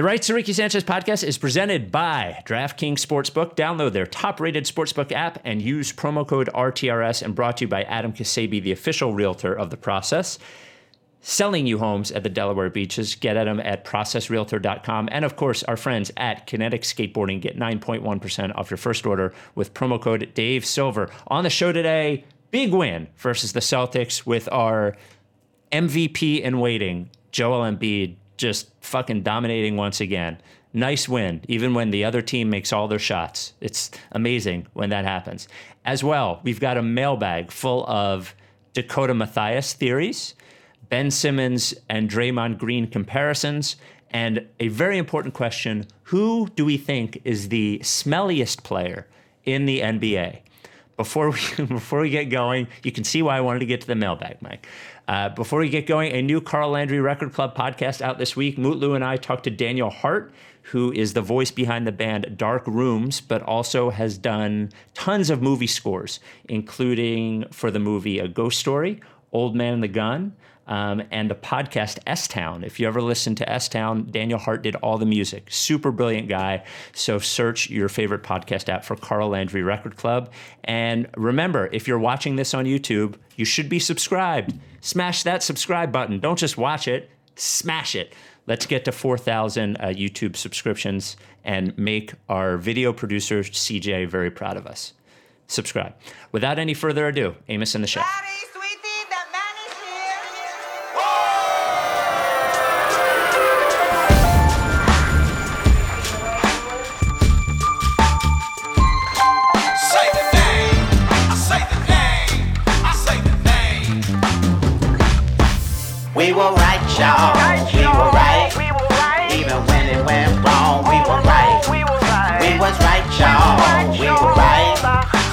The Right to Ricky Sanchez podcast is presented by DraftKings Sportsbook. Download their top rated sportsbook app and use promo code RTRS and brought to you by Adam Kasabi, the official realtor of the process. Selling you homes at the Delaware beaches. Get at them at processrealtor.com. And of course, our friends at Kinetic Skateboarding get 9.1% off your first order with promo code Dave Silver. On the show today, big win versus the Celtics with our MVP in waiting, Joel Embiid just fucking dominating once again. Nice win, even when the other team makes all their shots. It's amazing when that happens. As well, we've got a mailbag full of Dakota Mathias theories, Ben Simmons and Draymond Green comparisons, and a very important question who do we think is the smelliest player in the NBA? Before we, before we get going, you can see why I wanted to get to the mailbag, Mike. Uh, before we get going, a new Carl Landry Record Club podcast out this week. Mutlu and I talked to Daniel Hart, who is the voice behind the band Dark Rooms, but also has done tons of movie scores, including for the movie A Ghost Story, Old Man and the Gun, um, and the podcast S Town. If you ever listen to S Town, Daniel Hart did all the music. Super brilliant guy. So search your favorite podcast app for Carl Landry Record Club. And remember, if you're watching this on YouTube, you should be subscribed. Smash that subscribe button. Don't just watch it, smash it. Let's get to 4,000 uh, YouTube subscriptions and make our video producer, CJ, very proud of us. Subscribe. Without any further ado, Amos and the Chef.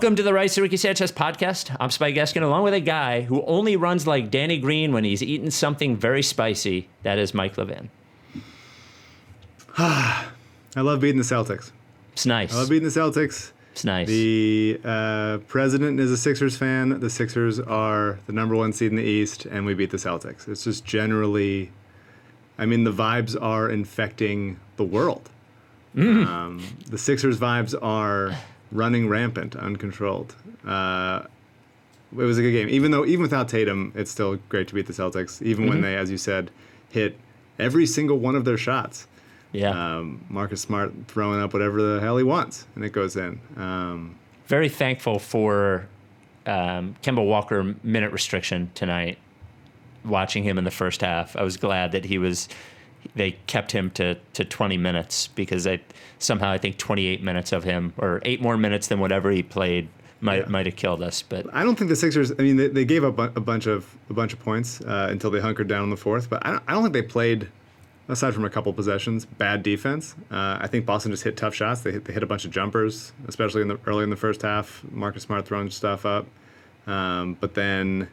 Welcome to the Rights to Ricky Sanchez podcast. I'm Spike Eskin, along with a guy who only runs like Danny Green when he's eating something very spicy. That is Mike Levin. I love beating the Celtics. It's nice. I love beating the Celtics. It's nice. The uh, president is a Sixers fan. The Sixers are the number one seed in the East, and we beat the Celtics. It's just generally, I mean, the vibes are infecting the world. Mm. Um, the Sixers vibes are running rampant, uncontrolled. Uh, it was a good game, even though even without Tatum, it's still great to beat the Celtics. Even Mm-hmm. when they, as you said, hit every single one of their shots yeah. um, Marcus Smart throwing up whatever the hell he wants, and it goes in. Um, very thankful for um, Kemba Walker minute restriction tonight. Watching him in the first half, I was glad that he was. They kept him to, to 20 minutes because I somehow I think 28 minutes of him or eight more minutes than whatever he played might Yeah. might have killed us. But I don't think the Sixers. I mean, they, they gave up a, a bunch of a bunch of points uh, until they hunkered down in the fourth. But I don't, I don't think they played, aside from a couple possessions, bad defense. Uh, I think Boston just hit tough shots. They hit, they hit a bunch of jumpers, especially in the early in the first half. Marcus Smart throwing stuff up, um, but then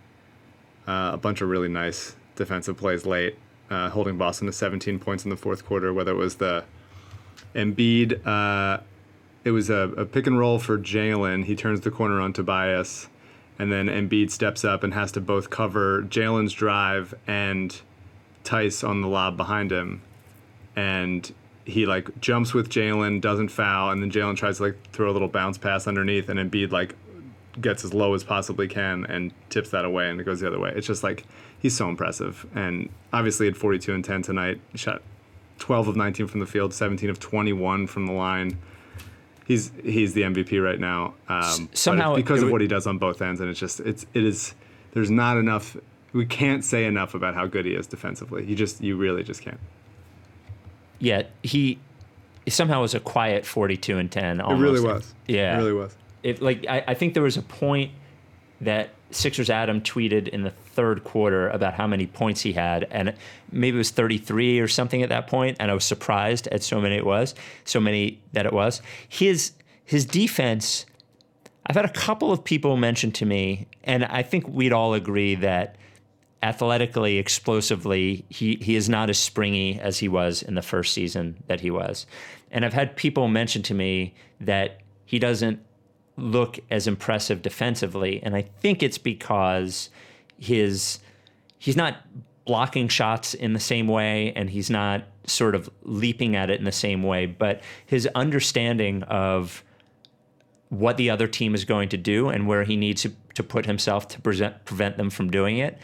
uh, a bunch of really nice defensive plays late, uh, holding Boston to 17 points in the fourth quarter. Whether it was the Embiid, uh, it was a, a pick and roll for Jalen. He turns the corner on Tobias, and then Embiid steps up and has to both cover Jalen's drive and Theis on the lob behind him. And he like jumps with Jalen, doesn't foul, and then Jalen tries to like throw a little bounce pass underneath, and Embiid like gets as low as possibly can and tips that away, and it goes the other way. It's just like he's so impressive, and obviously at 42 and 10 tonight, shot 12 of 19 from the field, 17 of 21 from the line. He's he's the MVP right now. Um, somehow because of would- what he does on both ends, and it's just it's it is. There's not enough. We can't say enough about how good he is defensively. You just you really just can't. yeah, he somehow was a quiet 42 and 10. It really was. Yeah. It really was. It like I, I think there was a point that Sixers Adam tweeted in the third quarter about how many points he had, and maybe it was 33 or something at that point, and I was surprised at so many it was, so many that it was. His his defense. I've had a couple of people mention to me, and I think we'd all agree that athletically, explosively, he, he is not as springy as he was in the first season that he was. And I've had people mention to me that he doesn't look as impressive defensively. And I think it's because his he's not blocking shots in the same way and he's not sort of leaping at it in the same way, but his understanding of what the other team is going to do and where he needs to, to put himself to present, prevent them from doing it.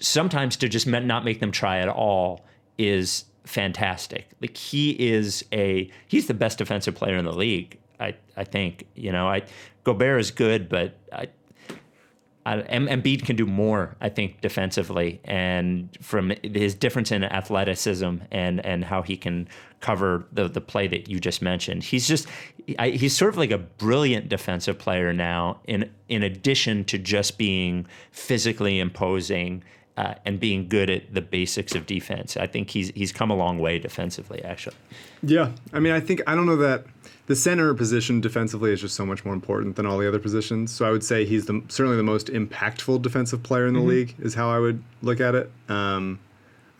Sometimes to just not make them try at all is fantastic. Like he is a he's the best defensive player in the league. I I think you know I Gobert is good, but I. Embiid can do more, I think, defensively, and from his difference in athleticism and and how he can cover the the play that you just mentioned. He's just I, he's sort of like a brilliant defensive player now. In in addition to just being physically imposing uh, and being good at the basics of defense, I think he's he's come a long way defensively. Actually, Yeah, I mean, I think I don't know that the center position defensively is just so much more important than all the other positions. So I would say he's the certainly the most impactful defensive player in the league is how I would look at it. Um,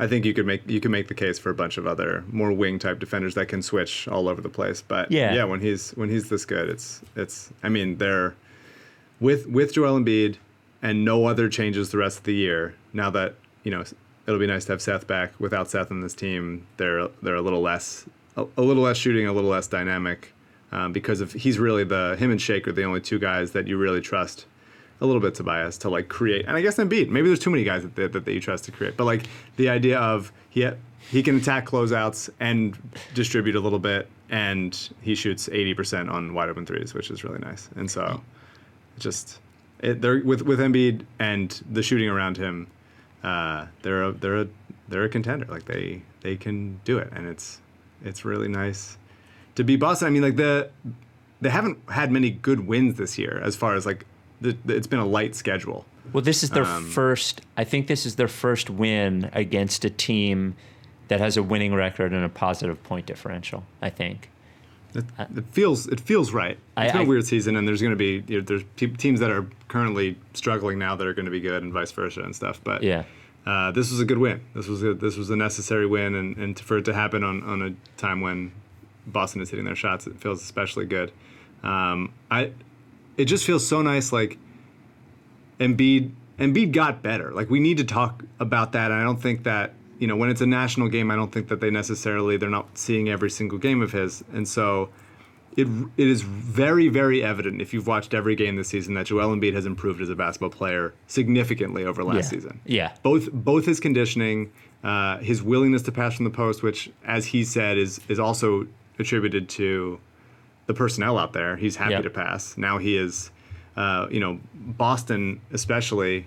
I think you could make you could make the case for a bunch of other more wing type defenders that can switch all over the place. But Yeah. yeah, when he's when he's this good, it's it's. I mean, they're with with Joel Embiid and no other changes the rest of the year. Now that you know, it'll be nice to have Seth back. Without Seth in this team, they're they're a little less a, a little less shooting, a little less dynamic, um, because of he's really the him and Shake are the only two guys that you really trust. A little bit Tobias to like create, and I guess Embiid. Maybe there's too many guys that, that, that you trust to create, but like the idea of he he can attack closeouts and distribute a little bit, and he shoots 80% on wide open threes, which is really nice. And so, just it, they're with with Embiid and the shooting around him, uh, they're a, they're a they're a contender. Like they they can do it, and it's it's really nice to be Boston. I mean, like the they haven't had many good wins this year as far as like the, the, it's been a light schedule. well, this is their first. I think this is their first win against a team that has a winning record and a positive point differential. I think. It, it feels it feels right. I- It's been I- a weird season, and there's going to be you know, there's teams that are currently struggling now that are going to be good, and vice versa and stuff. But Yeah. uh, this was a good win. This was a, this was a necessary win, and, and for it to happen on, on a time when Boston is hitting their shots, it feels especially good. Um, I it just feels so nice. Like Embiid Embiid got better. Like we need to talk about that. And I don't think that you know when it's a national game, I don't think that they necessarily they're not seeing every single game of his, and so. It, it is very, very evident if you've watched every game this season that Joel Embiid has improved as a basketball player significantly over last Yeah. season Yeah. both both his conditioning, uh, his willingness to pass from the post, which, as he said, is is also attributed to the personnel out there. He's happy Yep. to pass. Now he is, uh, you know, Boston especially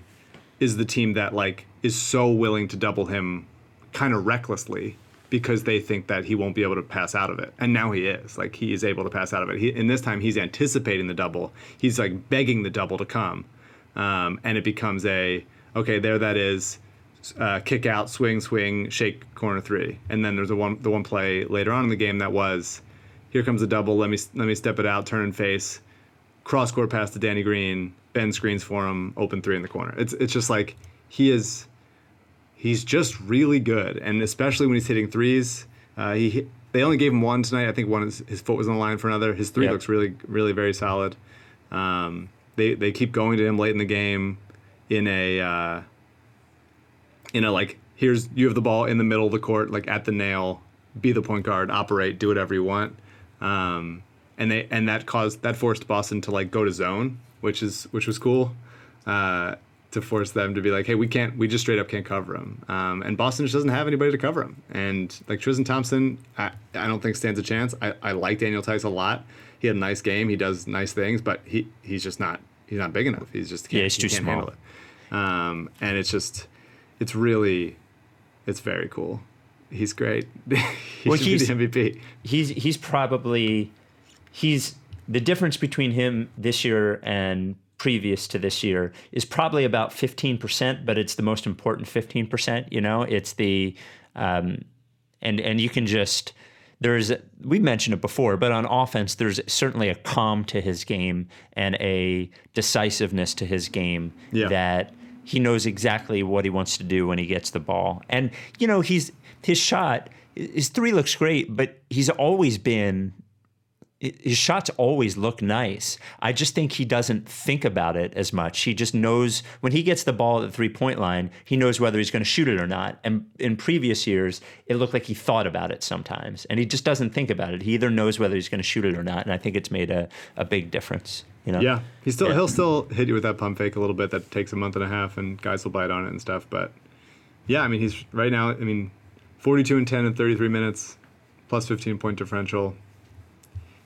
is the team that like is so willing to double him, kind of recklessly. Because they think that he won't be able to pass out of it, and now he is. Like he is able to pass out of it. He, and this time he's anticipating the double. He's like begging the double to come, um, and it becomes a okay. There that is uh, kick out, swing, swing, shake, corner three, and then there's the one the one play later on in the game that was, here comes a double. Let me let me step it out, turn and face, cross court pass to Danny Green. Ben screens for him, open three in the corner. It's it's just like he is, he's just really good, and especially when he's hitting threes. Uh, he they only gave him one tonight. I think one is, his foot was on the line for another. His three Yep. looks really really very solid. Um, they they keep going to him late in the game, in a. Uh, in know, like here's you have the ball in the middle of the court like at the nail be the point guard operate do whatever you want. Um, and they and that caused that forced boston to like go to zone which is which was cool uh, to force them to be like hey we can't we just straight up can't cover him um, and boston just doesn't have anybody to cover him and like tristan thompson i, I don't think stands a chance. I, I like daniel theis a lot. He had a nice game. He does nice things but he he's just not he's not big enough. He's just can't, Yeah, he's he too small. handle it. Um, and it's just it's really it's very cool he's great he Well, should he's- be the mvp he's he's probably he's the difference between him this year and previous to this year is probably about 15%, but it's the most important 15%. You know, it's the, um, and, and you can just, there's, we mentioned it before, but on offense, there's certainly a calm to his game and a decisiveness to his game Yeah. that he knows exactly what he wants to do when he gets the ball. And, you know, he's, his shot, his three looks great, but he's always been his shots always look nice. I just think he doesn't think about it as much. He just knows when he gets the ball at the three point line, he knows whether he's going to shoot it or not. And in previous years, it looked like he thought about it sometimes, and he just doesn't think about it. He either knows whether he's going to shoot it or not, and I think it's made a, a big difference. You know? Yeah, he still Yeah. he'll still hit you with that pump fake a little bit. That takes a month and a half, and guys will bite on it and stuff. But yeah, I mean he's right now. I mean, forty-two and ten in thirty-three minutes, plus fifteen point differential.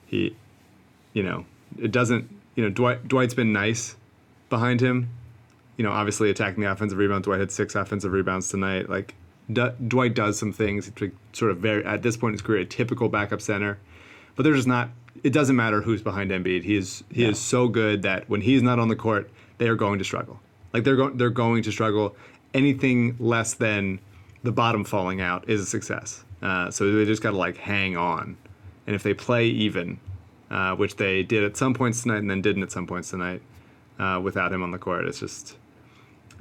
He, you know, it doesn't. You know, Dwight Dwight's been nice behind him. You know, obviously attacking the offensive rebound. Dwight had six offensive rebounds tonight. Like D- Dwight does some things to sort of very at this point in his career a typical backup center, but they're just not. It doesn't matter who's behind Embiid. He is he is so good that when he's not on the court, they are going to struggle. Like they're going they're going to struggle. Anything less than the bottom falling out is a success. Uh, so they just got to like hang on, and if they play even, uh, which they did at some points tonight and then didn't at some points tonight, uh, without him on the court, it's just.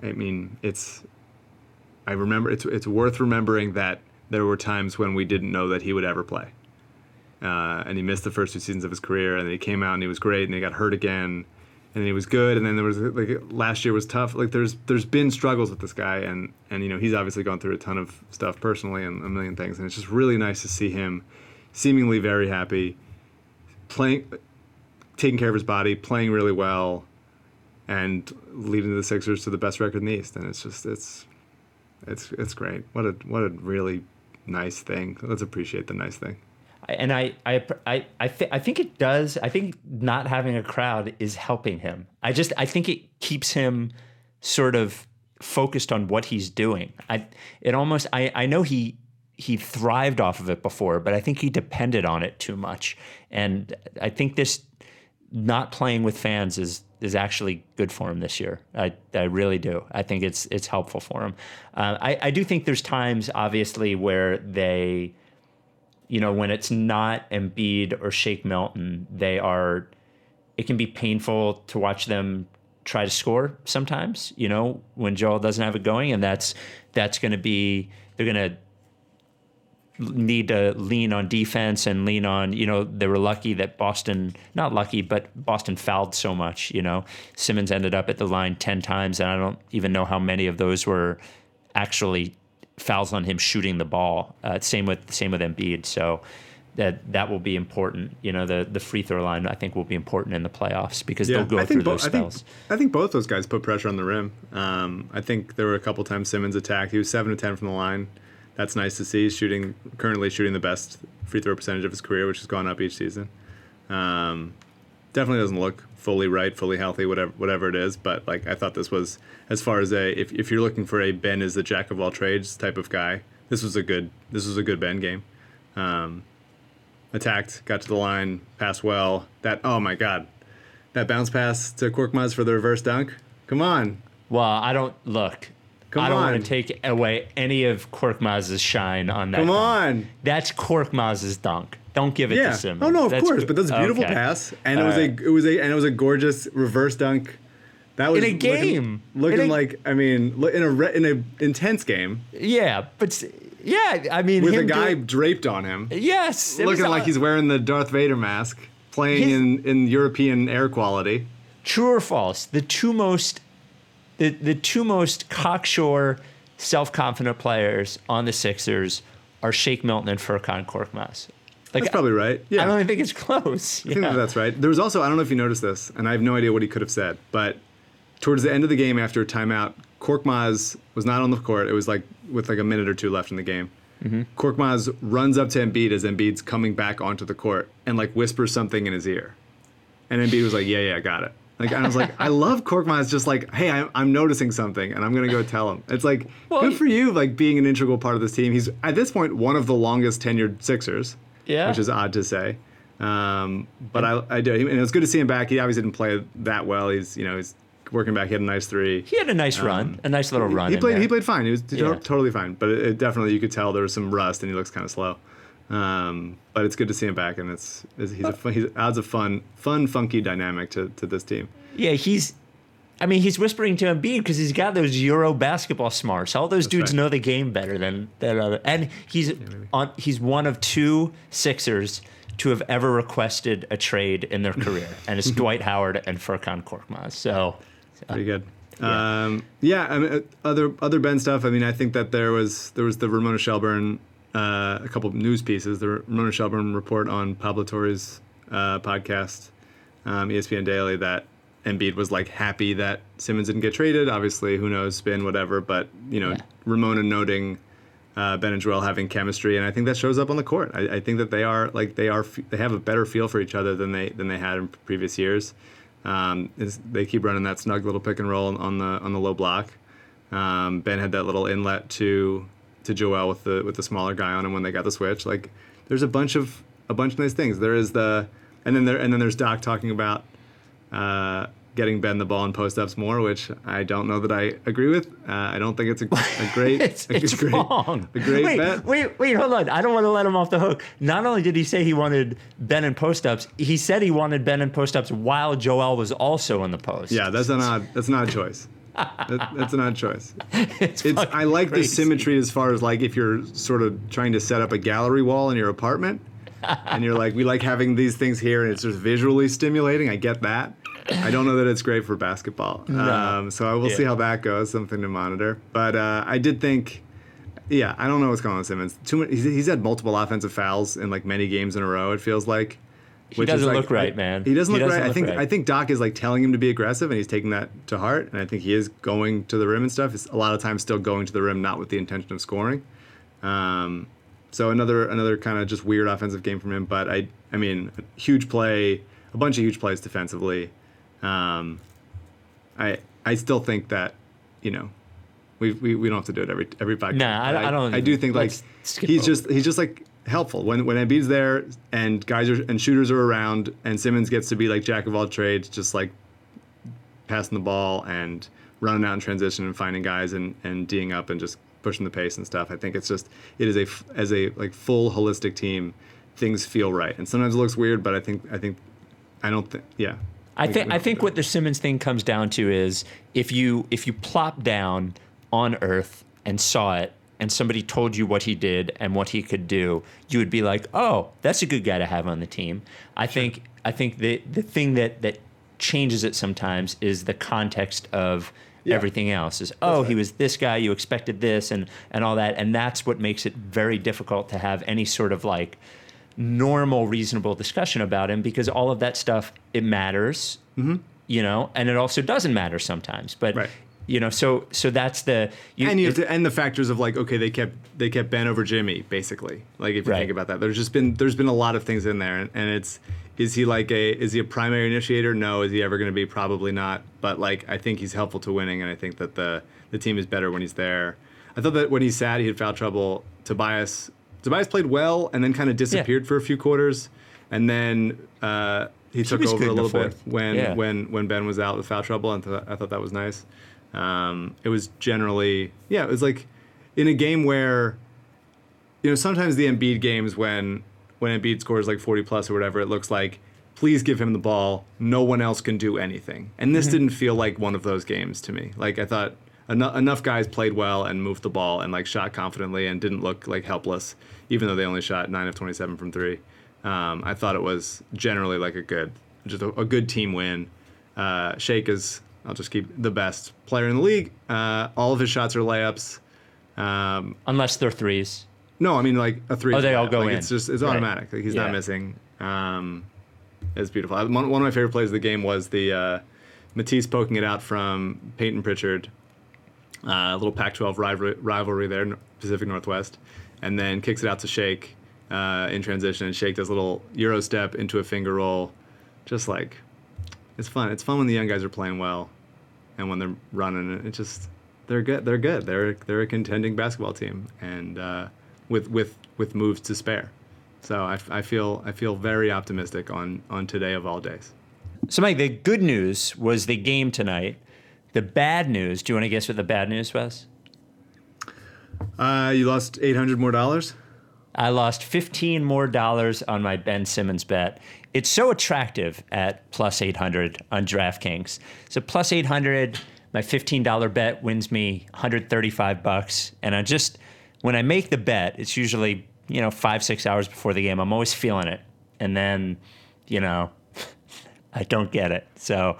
I mean, it's. I remember it's it's worth remembering that there were times when we didn't know that he would ever play, uh, and he missed the first two seasons of his career, and then he came out and he was great, and he got hurt again, and then he was good, and then there was like last year was tough. Like there's there's been struggles with this guy, and and you know he's obviously gone through a ton of stuff personally and a million things, and it's just really nice to see him, seemingly very happy, playing, taking care of his body, playing really well, and leading the Sixers to the best record in the East, and it's just it's it's it's great. What a what a really nice thing. Let's appreciate the nice thing. And I I I I, th- I think it does. I think not having a crowd is helping him. I just I think it keeps him sort of focused on what he's doing. I it almost I I know he he thrived off of it before, but I think he depended on it too much. And I think this not playing with fans is is actually good for him this year. I, I really do. I think it's it's helpful for him. Uh, I I do think there's times obviously where they you know, when it's not Embiid or Shake Milton, they are. It can be painful to watch them try to score sometimes. You know, when Joel doesn't have it going, and that's that's going to be they're going to need to lean on defense and lean on. You know, they were lucky that Boston, not lucky, but Boston fouled so much. You know, Simmons ended up at the line ten times, and I don't even know how many of those were actually fouls on him shooting the ball. Uh, same with same with Embiid. So that that will be important. You know, the the free throw line I think will be important in the playoffs because they'll go I through think, bo- those I think spells. I think both those guys put pressure on the rim. Um, I think there were a couple times Simmons attacked. He was seven to ten from the line. That's nice to see. He's shooting currently shooting the best free throw percentage of his career, which has gone up each season. Um, definitely doesn't look fully right, fully healthy, whatever whatever it is. But like I thought this was as far as a if, if you're looking for a Ben is the jack of all trades type of guy, this was a good this was a good Ben game. Um, attacked, got to the line, passed well. That oh my god, that bounce pass to Korkmaz for the reverse dunk. Come on, Well, I don't look. Come I don't on. want to take away any of Korkmaz's shine on that. come dunk. on. That's Korkmaz's dunk. Don't give it Yeah. to Simmons. Oh no, of That's course, but that's a beautiful okay. pass, and it was right. a it was a and it was a gorgeous reverse dunk. That was In a game. looking, In a- like I mean, in a re- in a intense game Yeah, but yeah, I mean, with a guy doing- draped on him, yes, it was looking like he's wearing the Darth Vader mask, playing His- in in European air quality. True or false? The two most, the the two most cocksure, self-confident players on the Sixers are Shake Milton and Furkan Korkmaz. Like, That's probably right. Yeah, I don't even think it's close. I think that that's right. There was also I don't know if you noticed this, and I have no idea what he could have said, but towards the end of the game after a timeout, Korkmaz was not on the court. It was like with like a minute or two left in the game. Mm-hmm. Korkmaz runs up to Embiid as Embiid's coming back onto the court and like whispers something in his ear, and Embiid was like, "Yeah, yeah, I got it." Like and I was like, I love Korkmaz just like, "Hey, I'm, I'm noticing something, and I'm gonna go tell him." It's like Well, good for you, like being an integral part of this team. He's at this point one of the longest tenured Sixers Yeah. which is odd to say. Um, but I, I do, and it was good to see him back. He obviously didn't play that well. He's, you know, he's working back. He had a nice three. He had a nice run, a nice little run. Um, He played. He played fine. He was Yeah. totally fine. But it, it definitely you could tell there was some rust, and he looks kind of slow. Um, but it's good to see him back, and it's, it's he's a fun, he adds a fun, fun, funky dynamic to, to this team. Yeah, he's. I mean, he's whispering to Embiid because he's got those Euro basketball smarts. All those dudes right. know the game better than than other. And he's on. He's one of two Sixers to have ever requested a trade in their career, and it's Dwight Howard and Furkan Korkmaz. So, Pretty good. Yeah. Um, yeah, I mean, uh, other other Ben stuff. I mean, I think that there was there was the Ramona Shelburne, uh, a couple of news pieces. The Ramona Shelburne report on Pablo Torre's uh, podcast, um, ESPN Daily, that Embiid was like happy that Simmons didn't get traded. Obviously, who knows, spin whatever. But you know, Yeah. Ramona noting uh, Ben and Joel having chemistry, and I think that shows up on the court. I, I think that they are like they are they have a better feel for each other than they than they had in previous years. Um, they keep running that snug little pick and roll on the on the low block. Um, ben had that little inlet to to Joel with the with the smaller guy on him when they got the switch. Like there's a bunch of a bunch of nice things. There is the and then there and then there's Doc talking about uh, getting Ben the ball in post ups more, which I don't know that I agree with. Uh, I don't think it's a, a great it's, a it's great, wrong. a great wait, bet. wait, wait, hold on. I don't want to let him off the hook. Not only did he say he wanted Ben in post ups, he said he wanted Ben in post ups while Joel was also in the post. Yeah, that's an odd. That's not a choice. That, that's an odd choice. it's, It's, I like crazy. the symmetry as far as like if you're sort of trying to set up a gallery wall in your apartment, and you're like, we like having these things here, and it's just visually stimulating. I get that. I don't know that it's great for basketball. Um, so I will see how that goes. Something to monitor. But uh, I did think, yeah, I don't know what's going on with Simmons. Too many, he's, he's had multiple offensive fouls in like many games in a row. It feels like. He doesn't look right, man. He doesn't He look doesn't right. I think right. I think Doc is like telling him to be aggressive, and he's taking that to heart. And I think he is going to the rim and stuff. It's a lot of times still going to the rim, not with the intention of scoring. Um, so another another kind of just weird offensive game from him. But I I mean, huge play, a bunch of huge plays defensively. Um, I I still think that you know. We, we, we don't have to do it every every podcast. Nah, I- I don't- I do think like he's over. just he's just like helpful when when Embiid's there and guys are and shooters are around and Simmons gets to be like jack of all trades, just like passing the ball and running out in transition and finding guys and and d'ing up and just pushing the pace and stuff. I think it's just it is a as a like full holistic team, things feel right. And sometimes it looks weird, but I think I think I don't think yeah. I think I think what the Simmons thing comes down to is if you if you plop down on Earth and saw it and somebody told you what he did and what he could do, you would be like, "Oh, that's a good guy to have on the team." I think I think the the thing that that changes it sometimes is the context of Yeah. everything else is oh he was this guy you expected this and and all that and that's what makes it very difficult to have any sort of like normal reasonable discussion about him because all of that stuff it matters you know and it also doesn't matter sometimes but Mm-hmm. Right. you know so so that's the you, and you have it- to, and the factors of like okay they kept they kept Ben over Jimmy basically like if you Right. think about that. There's just been there's been a lot of things in there and, and it's is he like a is he a primary initiator? No. Is he ever going to be? Probably not. But like I think he's helpful to winning and I think that the the team is better when he's there. I thought that when he sat he had foul trouble. Tobias Tobias played well and then kind of disappeared for a few quarters and then uh, he took over a little bit when Yeah. when when Ben was out with foul trouble, and th- I thought that was nice. Um, it was generally, yeah, it was like in a game where, you know, sometimes the Embiid games when when Embiid scores like 40 plus or whatever, it looks like, please give him the ball. No one else can do anything. And this didn't feel like one of those games to me. Like I thought enough, enough guys played well and moved the ball and like shot confidently and didn't look like helpless, even though they only shot nine of 27 from three. Um, I thought it was generally like a good, just a, a good team win. Uh, Shake is, I'll just keep the best player in the league. Uh, all of his shots are layups. Um, unless they're threes no, I mean like a three. Oh, they all go like, in. It's just it's Right. automatic. Like he's Yeah. not missing. Um, it's beautiful. One, one of my favorite plays of the game was the uh, Matisse poking it out from Payton Pritchard. Uh, a little Pac-12 rivalry, rivalry there, Pacific Northwest, and then kicks it out to Shake uh, in transition, and Shake does a little Euro step into a finger roll, just like it's fun. It's fun when the young guys are playing well, and when they're running. It just they're good. They're good. They're they're a contending basketball team, and uh, with with with moves to spare. So I, I feel I feel very optimistic on on today of all days. So, Mike, the good news was the game tonight. The bad news. Do you want to guess what the bad news was? Uh, you lost eight hundred more dollars. I lost 15 more dollars on my Ben Simmons bet. It's so attractive at plus 800 on DraftKings. So plus 800, my $15 bet wins me 135 bucks. And I just, when I make the bet, it's usually, you know, five, six hours before the game. I'm always feeling it. And then, you know, I don't get it. So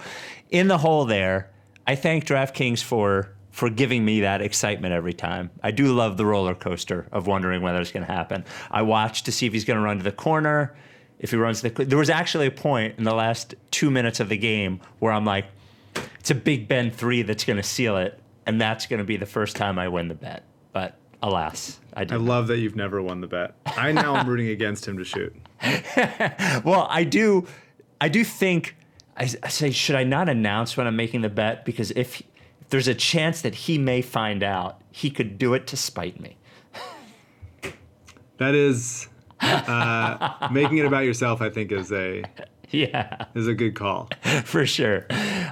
in the hole there, I thank DraftKings for for giving me that excitement every time. I do love the roller coaster of wondering whether it's going to happen. I watch to see if he's going to run to the corner. If he runs the, there was actually a point in the last two minutes of the game where I'm like, it's a Big Ben three that's going to seal it, and that's going to be the first time I win the bet. But alas, I I love that you've never won the bet. I now am rooting against him to shoot. well, I do, I do think I, I say, should I not announce when I'm making the bet because if there's a chance that he may find out, he could do it to spite me. That is uh, making it about yourself. I think is a Yeah, is a good call. for sure.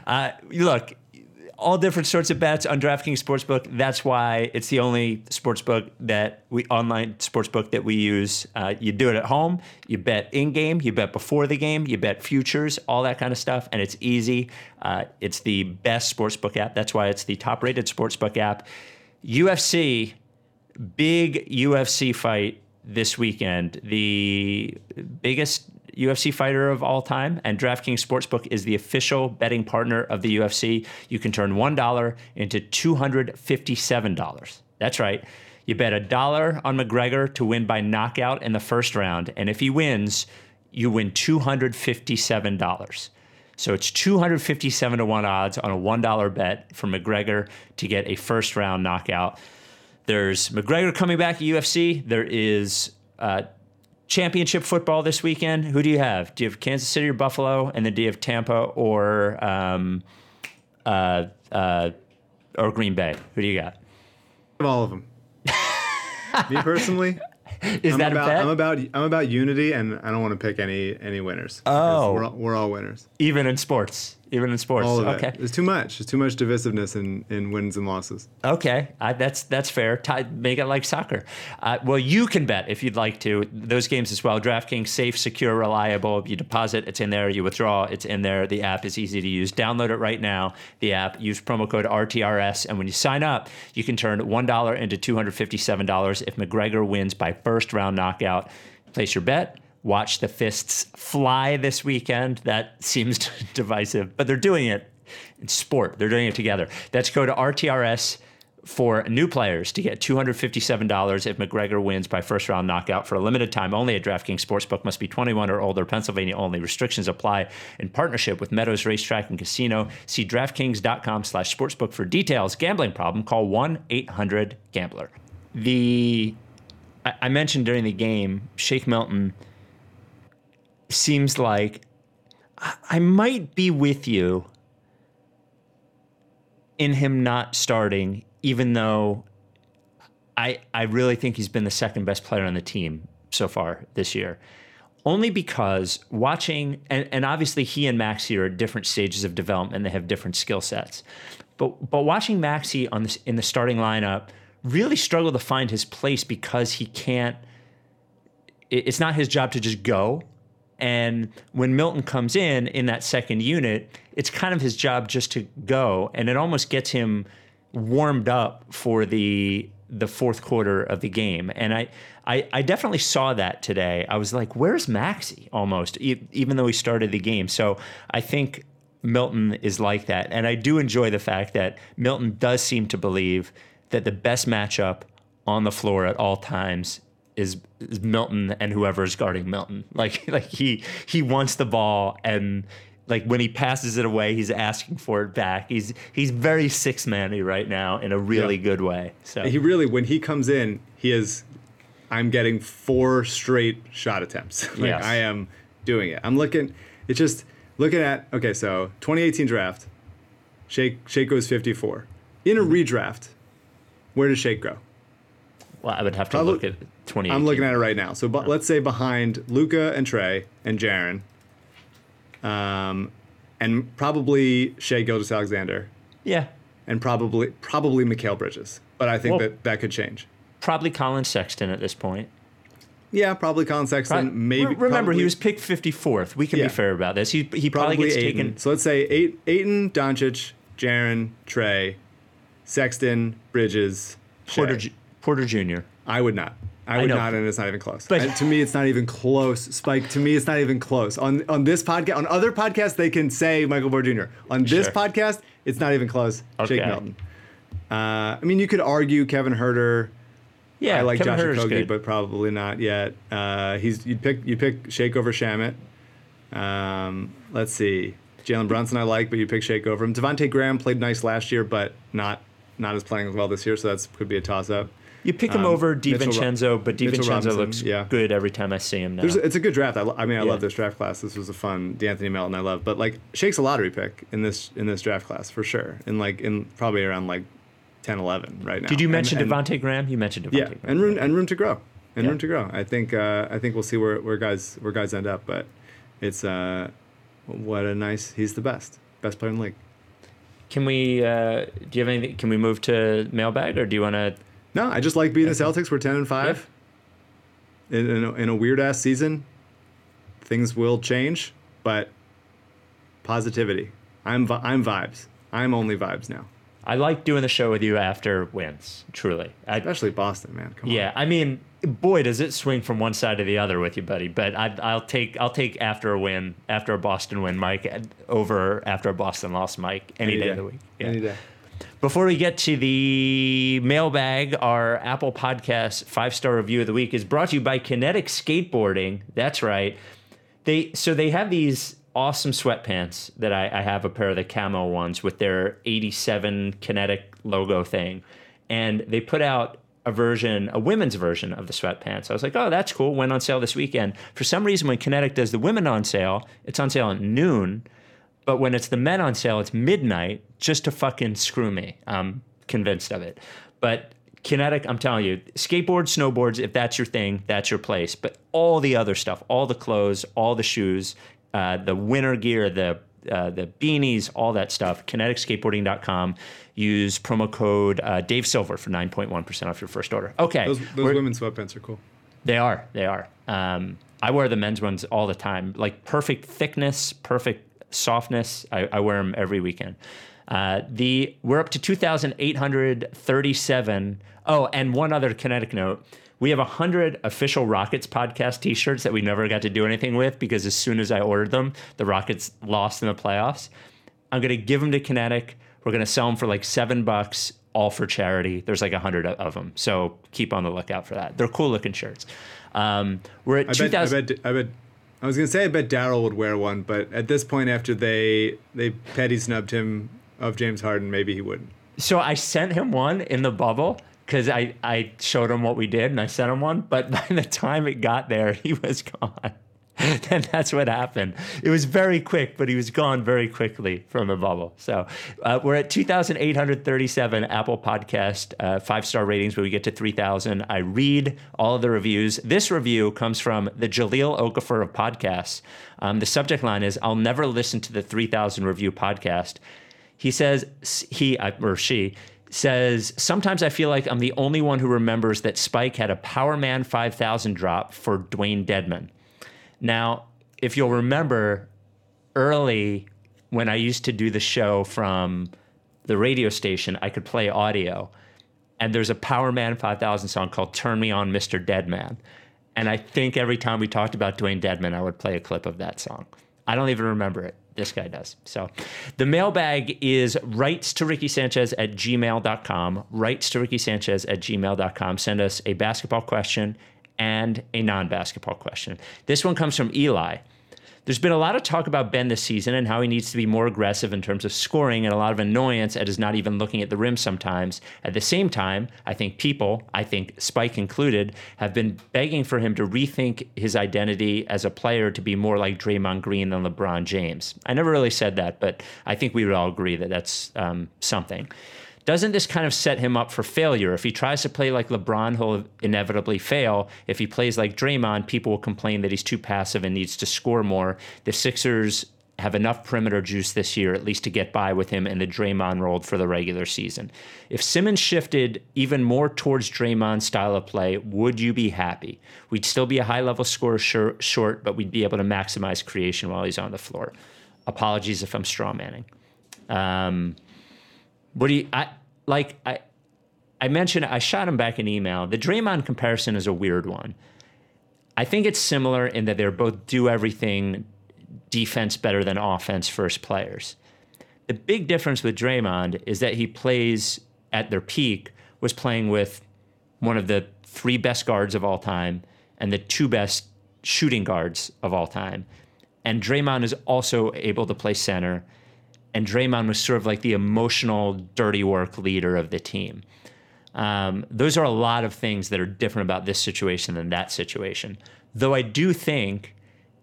Uh, look, all different sorts of bets on DraftKings Sportsbook. That's why it's the only sportsbook that we online sportsbook that we use. Uh, you do it at home. You bet in game. You bet before the game. You bet futures. All that kind of stuff, and it's easy. Uh, it's the best sportsbook app. That's why it's the top-rated sportsbook app. UFC, big UFC fight this weekend. The biggest UFC fighter of all time, and DraftKings Sportsbook is the official betting partner of the UFC. You can turn $1 into $257. That's right. You bet a dollar on McGregor to win by knockout in the first round, and if he wins, you win $257. So it's 257 to 1 odds on a $1 bet for McGregor to get a first round knockout. There's McGregor coming back at UFC. There is uh, championship football this weekend. Who do you have? Do you have Kansas City or Buffalo? And then do you have Tampa or um, uh, uh, or Green Bay? Who do you got? All of them. Me personally, Is I'm that about, a bet? I'm about I'm about unity, and I don't want to pick any any winners. Oh. we're all, we're all winners. Even in sports. Even in sports. All of okay. it. There's too much. There's too much divisiveness in, in wins and losses. Okay, I, that's that's fair. Ti- make it like soccer. Uh, well, you can bet if you'd like to those games as well. DraftKings safe, secure, reliable. You deposit, it's in there. You withdraw, it's in there. The app is easy to use. Download it right now. The app. Use promo code RTRS, and when you sign up, you can turn one dollar into two hundred fifty-seven dollars if McGregor wins by first round knockout. Place your bet. Watch the fists fly this weekend. That seems divisive, but they're doing it in sport. They're doing it together. Let's go to RTRS for new players to get $257 if McGregor wins by first round knockout for a limited time only at DraftKings Sportsbook. Must be 21 or older. Pennsylvania only. Restrictions apply in partnership with Meadows Racetrack and Casino. See DraftKings.com slash sportsbook for details. Gambling problem? Call 1-800-GAMBLER. The I I mentioned during the game, Shake Milton seems like I- might be with you in him not starting, even though I I really think he's been the second best player on the team so far this year. Only because watching and, and obviously he and Maxey are at different stages of development they have different skill sets. But but watching Maxey on this in the starting lineup really struggle to find his place because he can't it's not his job to just go. And when Milton comes in in that second unit, it's kind of his job just to go, and it almost gets him warmed up for the the fourth quarter of the game. And I I, I definitely saw that today. I was like, "Where's Maxey?" Almost, e- even though he started the game. So I think Milton is like that, and I do enjoy the fact that Milton does seem to believe that the best matchup on the floor at all times is, is Milton and whoever is guarding Milton. Like like he he wants the ball and like when he passes it away, he's asking for it back. He's he's very six manny right now in a really Yeah. good way. So He really, when he comes in, he is. I'm getting four straight shot attempts. like Yes. I am doing it. I'm looking. It's just looking at. Okay, so 2018 draft. Shake Shake goes 54. In a Mm-hmm. redraft, where does Shake go? Well, I would have to Probably- look at 20. I'm looking at it right now. So but let's say behind Luka and Trey and Jaren, um, and probably Shea Gildas Alexander, Yeah, and probably probably Mikal Bridges. But I think Well- that that could change. probably Collin Sexton at this point. Yeah, probably Collin Sexton. Right? Maybe Re- remember probably- he was picked 54th. We can Yeah. be fair about this. He he probably, probably gets Ayton. taken. So let's say eight, Ayton, Doncic, Jaren, Trey, Sexton, Bridges, Porter Shai. Ju- Porter Jr. I would not. I I would know. not, and it's not even close. But- And to me, it's not even close. Spike, to me, it's not even close. On on this podcast, on other podcasts, they can say Michael Porter Jr. On this Sure. podcast, it's not even close. Jake Okay. Milton. Uh, I mean, you could argue Kevin Huerter. Yeah, I like Kevin Josh Okogie, but probably not yet. Uh, he's you pick you pick Shake over Shamet. Um, let's see, Jalen Brunson I like, but you pick Shake over him. Devonte Graham played nice last year, but not not as playing as well this year, so that's could be a toss up. You pick him um, over DiVincenzo, but DiVincenzo looks yeah. good every time I see him now. There's, it's a good draft. I, I mean, I Yeah. love this draft class. This was a fun De'Anthony Melton. I love, but like Shake's a lottery pick in this in this draft class for sure. In like in probably around like 10, 11 right now. Did you mention and- Devontae Graham? You mentioned Devontae Yeah, Graham. and room and room to grow, and Yeah. room to grow. I think uh, I think we'll see where, where guys where guys end up, but it's uh, what a nice. He's the best, best player in the league. Can we? Uh, do you have anything? Can we move to mailbag, or do you want to? No, I just like being the Celtics. We're ten and five. In, in, a, in a weird ass season, things will change, but positivity. I'm vi- I'm vibes. I'm only vibes now. I like doing the show with you after wins. Truly, I, Especially Boston, man. Come yeah. I mean, boy, does it swing from one side to the other with you, buddy. But I, I'll take I'll take after a win, after a Boston win, Mike, over after a Boston loss, Mike, any, Any day, day. of the week. Yeah. Any day. Before we get to the mailbag, our Apple Podcast five star review of the week is brought to you by Kinetic Skateboarding. That's right. They so they have these awesome sweatpants that I, I have a pair of the camo ones with their 87 Kinetic logo thing, and they put out a version, a women's version of the sweatpants. I was like, oh, that's cool. Went on sale this weekend. For some reason, when Kinetic does the women on sale, it's on sale at noon. But when it's the men on sale, it's midnight just to fucking screw me. I'm convinced of it. But Kinetic, I'm telling you, skateboards, snowboards, if that's your thing, that's your place. But all the other stuff, all the clothes, all the shoes, uh, the winter gear, the uh, the beanies, all that stuff, kineticskateboarding.com. Use promo code uh, Dave Silver for 9.1% off your first order. Okay. Those, those women's sweatpants are cool. they are. They are. Um, I wear the men's ones all the time. Like perfect thickness, perfect softness. I, I wear them every weekend. Uh, the we're up to 2,837. Oh, and one other kinetic note. We have 100 official Rockets podcast t shirts that we never got to do anything with because as soon as I ordered them, the Rockets lost in the playoffs. I'm going to give them to Kinetic. We're going to sell them for like seven bucks, all for charity. There's like a hundred of them. So keep on the lookout for that. They're cool looking shirts. Um, we're at I bet, I 2000. bet, I bet, I was gonna say I bet Daryl would wear one, but at this point, after they they petty snubbed him of James Harden, maybe he wouldn't. So I sent him one in the bubble because I, I showed him what we did and I sent him one. But by the time it got there, he was gone. and that's what happened. It was very quick, but he was gone very quickly from the bubble. So uh, we're at 2,837 Apple Podcast uh, five star ratings, but we get to 3,000. I read all of the reviews. This review comes from the Jahlil Okafor of podcasts. Um, the subject line is I'll never listen to the 3,000 review podcast. He says, he uh, or she says, sometimes I feel like I'm the only one who remembers that Spike had a Powerman 5000 drop for Dewayne Dedmon. Now, if you'll remember early when I used to do the show from the radio station, I could play audio. And there's a Powerman 5000 song called Turn Me On, Mr. Deadman. And I think every time we talked about Dewayne Dedmon, I would play a clip of that song. I don't even remember it. This guy does. So the mailbag is rights to Ricky Sanchez at gmail.com. Rights to Ricky Sanchez at gmail.com. Send us a basketball question and a non basketball question. This one comes from Eli. There's been a lot of talk about Ben this season and how he needs to be more aggressive in terms of scoring and a lot of annoyance at his not even looking at the rim sometimes. At the same time, I think people, I think Spike included, have been begging for him to rethink his identity as a player to be more like Draymond Green than LeBron James. I never really said that, but I think we would all agree that that's um, something. Doesn't this kind of set him up for failure? If he tries to play like LeBron, he'll inevitably fail. If he plays like Draymond, people will complain that he's too passive and needs to score more. The Sixers have enough perimeter juice this year, at least to get by with him in the Draymond role for the regular season. If Simmons shifted even more towards Draymond's style of play, would you be happy? We'd still be a high level scorer short, short, but we'd be able to maximize creation while he's on the floor. Apologies if I'm straw manning. Um, do you I like I I mentioned I shot him back an email. The Draymond comparison is a weird one. I think it's similar in that they're both do everything defense better than offense first players. The big difference with Draymond is that he plays at their peak was playing with one of the three best guards of all time and the two best shooting guards of all time. And Draymond is also able to play center. And Draymond was sort of like the emotional, dirty work leader of the team. Um, those are a lot of things that are different about this situation than that situation. Though I do think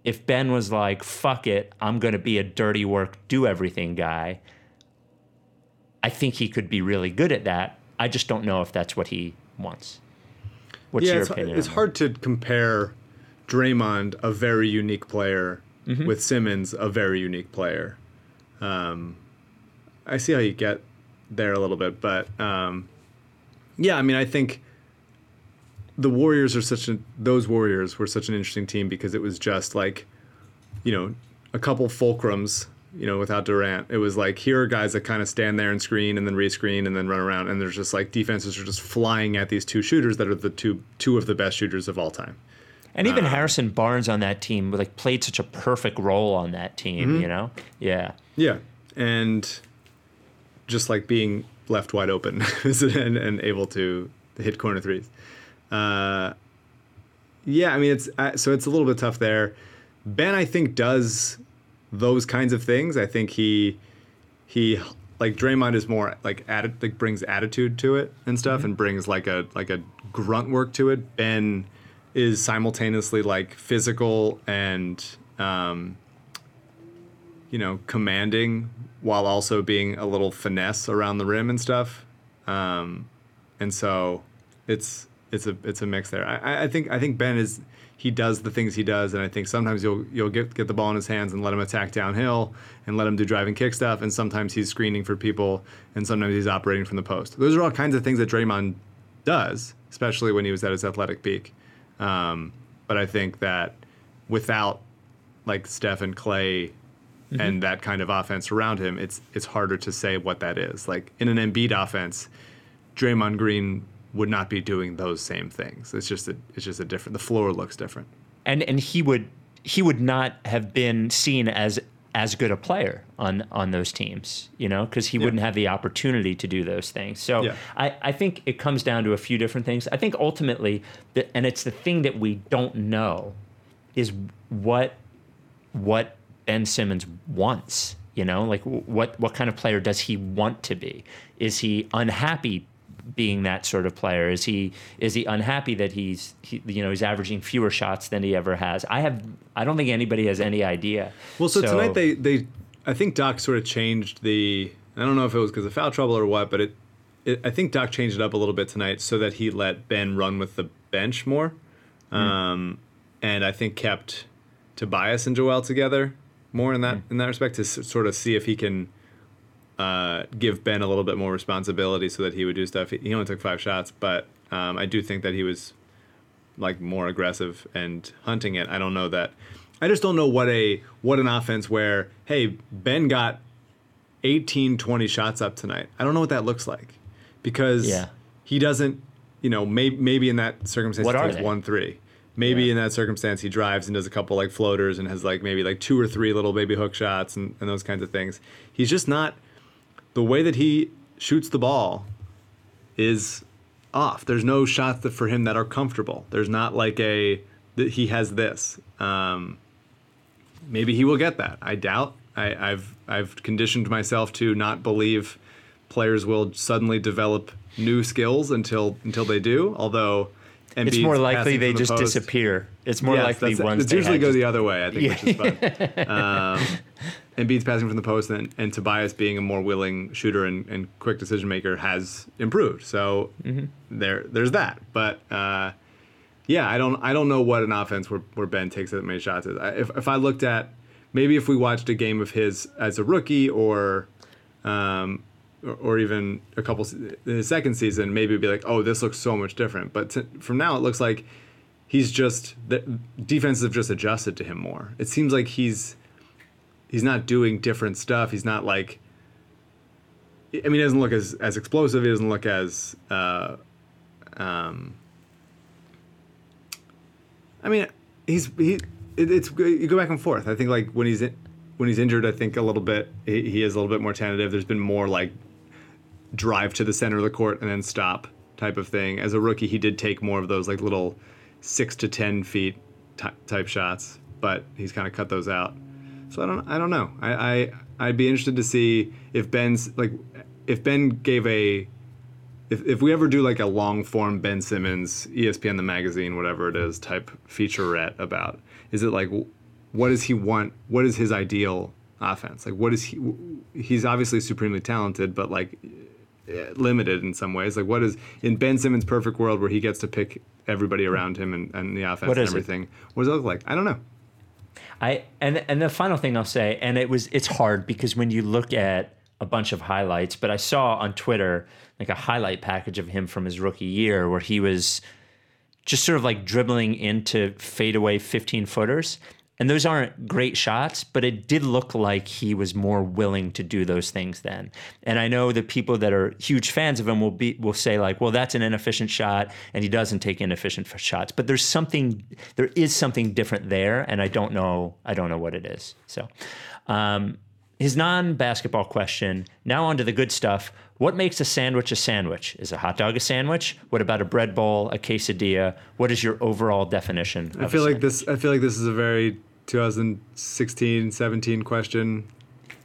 if Ben was like, fuck it, I'm going to be a dirty work, do everything guy, I think he could be really good at that. I just don't know if that's what he wants. What's yeah, your it's, opinion? it's hard to compare Draymond, a very unique player, Mm-hmm. with Simmons, a very unique player. Um, I see how you get there a little bit, but um, yeah, I mean, I think the Warriors are such a those Warriors were such an interesting team because it was just like, you know, a couple fulcrums. You know, without Durant, it was like here are guys that kind of stand there and screen and then rescreen and then run around, and there's just like defenses are just flying at these two shooters that are the two two of the best shooters of all time. And even Harrison Barnes on that team like played such a perfect role on that team, Mm-hmm. you know? Yeah. Yeah, and just like being left wide open and, and able to hit corner threes. Uh, yeah, I mean it's uh, so it's a little bit tough there. Ben, I think, does those kinds of things. I think he he like Draymond is more like atti- like brings attitude to it and stuff, and brings like a like a grunt work to it. Ben is simultaneously like physical and um, you know, commanding while also being a little finesse around the rim and stuff. Um, and so it's it's a it's a mix there. I, I think I think Ben is he does the things he does, and I think sometimes you'll you'll get get the ball in his hands and let him attack downhill and let him do drive and kick stuff, and sometimes he's screening for people, and sometimes he's operating from the post. Those are all kinds of things that Draymond does, especially when he was at his athletic peak. Um, but I think that without like Steph and Clay and that kind of offense around him, it's it's harder to say what that is. Like in an Embiid offense, Draymond Green would not be doing those same things. It's just a it's just a different. The floor looks different. And and he would he would not have been seen as as good a player on on those teams, you know, because he wouldn't have the opportunity to do those things. So Yeah. I, I think it comes down to a few different things. I think ultimately, the, and it's the thing that we don't know, is what what Ben Simmons wants. You know, like what what kind of player does he want to be? Is he unhappy being that sort of player? Is he is he unhappy that he's he, you know he's averaging fewer shots than he ever has? I have I don't think anybody has any idea. Well, so, tonight they they I think Doc sort of changed the. I don't know if it was because of foul trouble or what, but it, it I think Doc changed it up a little bit tonight so that he let Ben run with the bench more, um, and I think kept Tobias and Joel together more in that in that respect to s- sort of see if he can uh, give Ben a little bit more responsibility so that he would do stuff. He only took five shots, but um, I do think that he was like more aggressive and hunting it. I don't know that. I just don't know what a what an offense where hey Ben got 18 20 shots up tonight. I don't know what that looks like because Yeah. he doesn't you know maybe maybe in that circumstance What he takes they? 1 3. Maybe Yeah. in that circumstance he drives and does a couple like floaters and has like maybe like two or three little baby hook shots and, and those kinds of things. He's just not the way that he shoots the ball is off. There's no shots for him that are comfortable. There's not like a that he has this. Um, maybe he will get that. I doubt. I, I've I've conditioned myself to not believe players will suddenly develop new skills until until they do. Although Embiid's It's more likely they the just post. disappear. It's more Yes, likely that's- ones It's usually go the other way, I think, which is fun. um, Embiid's passing from the post, and, and Tobias being a more willing shooter and, and quick decision maker has improved. So Mm-hmm. there, there's that. But uh, yeah, I don't, I don't know what an offense where, where Ben takes that many shots is. I, if, if I looked at maybe if we watched a game of his as a rookie or um, or, or even a couple his second season, maybe be like, oh, this looks so much different. But from now, it looks like he's just the defenses have just adjusted to him more. It seems like he's he's not doing different stuff. He's not like. I mean, he doesn't look as as explosive. He doesn't look as. Uh, um, I mean, he's he. It, it's you go back and forth. I think like when he's in, when he's injured, I think a little bit he, he is a little bit more tentative. There's been more like drive to the center of the court and then stop type of thing. As a rookie, he did take more of those like little six to ten feet ty- type shots, but he's kind of cut those out. So I don't I don't know. I, I I'd be interested to see if Ben's like if Ben gave a if, if we ever do like a long form Ben Simmons, ESPN the magazine, whatever it is, type featurette about, is it like what does he want? What is his ideal offense? Like what is he? He's obviously supremely talented, but like Uh, limited in some ways. Like what is in Ben Simmons' perfect world where he gets to pick everybody around him and, and the offense and is it? everything? What does it look like? I don't know. I and and the final thing I'll say, and it was it's hard because when you look at a bunch of highlights, but I saw on Twitter like a highlight package of him from his rookie year where he was just sort of like dribbling into fadeaway 15 footers. And those aren't great shots, but it did look like he was more willing to do those things then. And I know that people that are huge fans of him will be will say like, "Well, that's an inefficient shot, and he doesn't take inefficient shots." But there's something, there is something different there, and I don't know, I don't know what it is. So, um, his non-basketball question. Now on to the good stuff. What makes a sandwich a sandwich? Is a hot dog a sandwich? What about a bread bowl, a quesadilla? What is your overall definition? I feel like this. I feel like this is a very 2016, 17 question,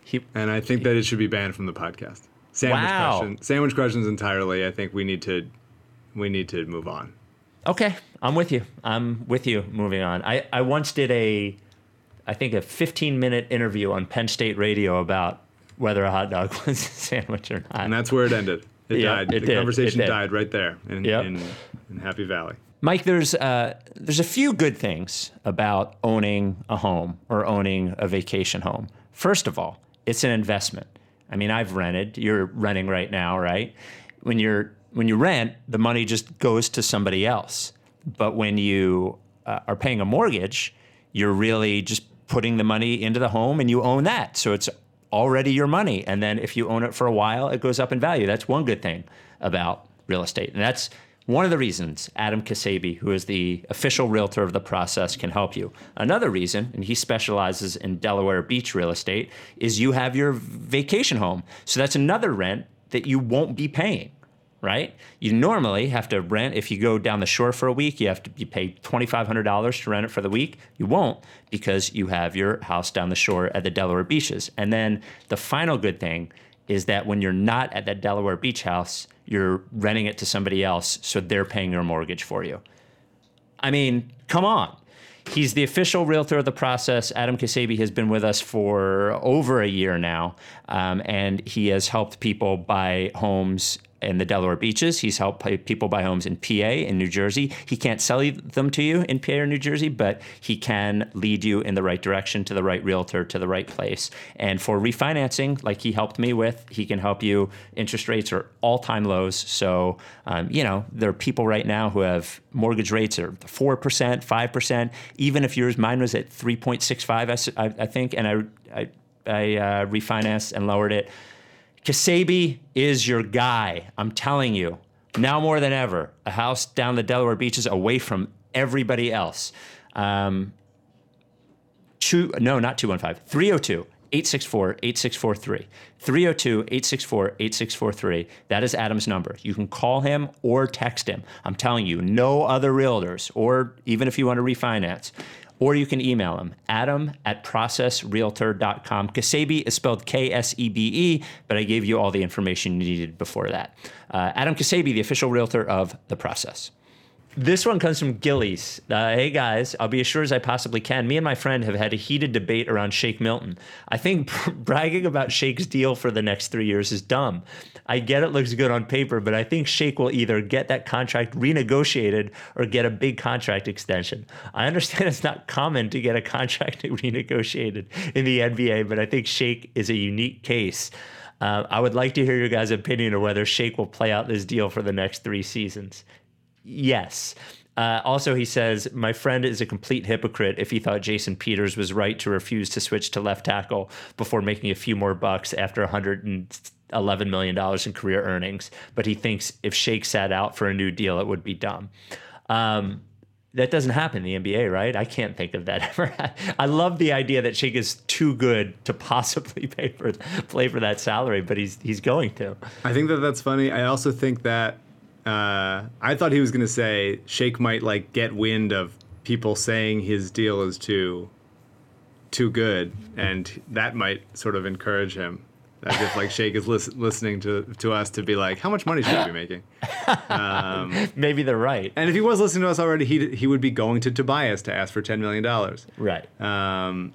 He, and I think that it should be banned from the podcast. Sandwich Wow. question. Sandwich questions entirely. I think we need to, we need to move on. Okay, I'm with you. I'm with you. Moving on. I, I once did a, I think a 15 minute interview on Penn State radio about whether a hot dog was a sandwich or not. And that's where it ended. It Yeah, died. it the did. conversation It died right there in, Yep. in, in Happy Valley. Mike, there's uh, there's a few good things about owning a home or owning a vacation home. First of all, it's an investment. I mean, I've rented. You're renting right now, right? When you're when you rent, the money just goes to somebody else. But when you uh, are paying a mortgage, you're really just putting the money into the home and you own that. So it's already your money. And then if you own it for a while, it goes up in value. That's one good thing about real estate. And that's one of the reasons Adam Kasabi, who is the official realtor of the process, can help you. Another reason, and he specializes in Delaware Beach real estate, is you have your vacation home. So that's another rent that you won't be paying right? You normally have to rent if you go down the shore for a week. You have to you pay twenty five hundred dollars to rent it for the week. You won't because you have your house down the shore at the Delaware beaches. And then the final good thing is that when you're not at that Delaware beach house, you're renting it to somebody else, so they're paying your mortgage for you. I mean, come on. He's the official realtor of the process. Adam Kasabi has been with us for over a year now, um, and he has helped people buy homes in the Delaware beaches. He's helped people buy homes in PA in New Jersey. He can't sell them to you in PA or New Jersey, but he can lead you in the right direction to the right realtor to the right place. And for refinancing, like he helped me with, he can help you. Interest rates are all time lows. So, um, you know, there are people right now who have mortgage rates are 4%, 5%. Even if yours, mine was at 3.65, I think, and I, I, I uh, refinanced and lowered it. Kasabi is your guy. I'm telling you. Now more than ever, a house down the Delaware beaches away from everybody else. Um, two, no, not 215, 302 864 8643. 302 864 8643. That is Adam's number. You can call him or text him. I'm telling you, no other realtors, or even if you want to refinance. Or you can email him, adam at processrealtor.com. Kasebi is spelled K S E B E, but I gave you all the information you needed before that. Uh, Adam Kasebi, the official realtor of The Process. This one comes from Gillies. Uh, hey guys, I'll be as sure as I possibly can. Me and my friend have had a heated debate around Shake Milton. I think bragging about Shake's deal for the next three years is dumb. I get it looks good on paper, but I think Shake will either get that contract renegotiated or get a big contract extension. I understand it's not common to get a contract renegotiated in the NBA, but I think Shake is a unique case. Uh, I would like to hear your guys' opinion of whether Shake will play out this deal for the next three seasons. Yes. Uh, also, he says, My friend is a complete hypocrite if he thought Jason Peters was right to refuse to switch to left tackle before making a few more bucks after $111 million in career earnings. But he thinks if Shake sat out for a new deal, it would be dumb. Um, that doesn't happen in the NBA, right? I can't think of that ever. I love the idea that Shake is too good to possibly pay for play for that salary, but he's he's going to. I think that that's funny. I also think that uh, I thought he was going to say Shake might like get wind of people saying his deal is too too good, and that might sort of encourage him. As if like Shake is lis- listening to to us to be like, how much money should I be making? Maybe they're right. And if he was listening to us already, he he would be going to Tobias to ask for ten million dollars. Right. Um,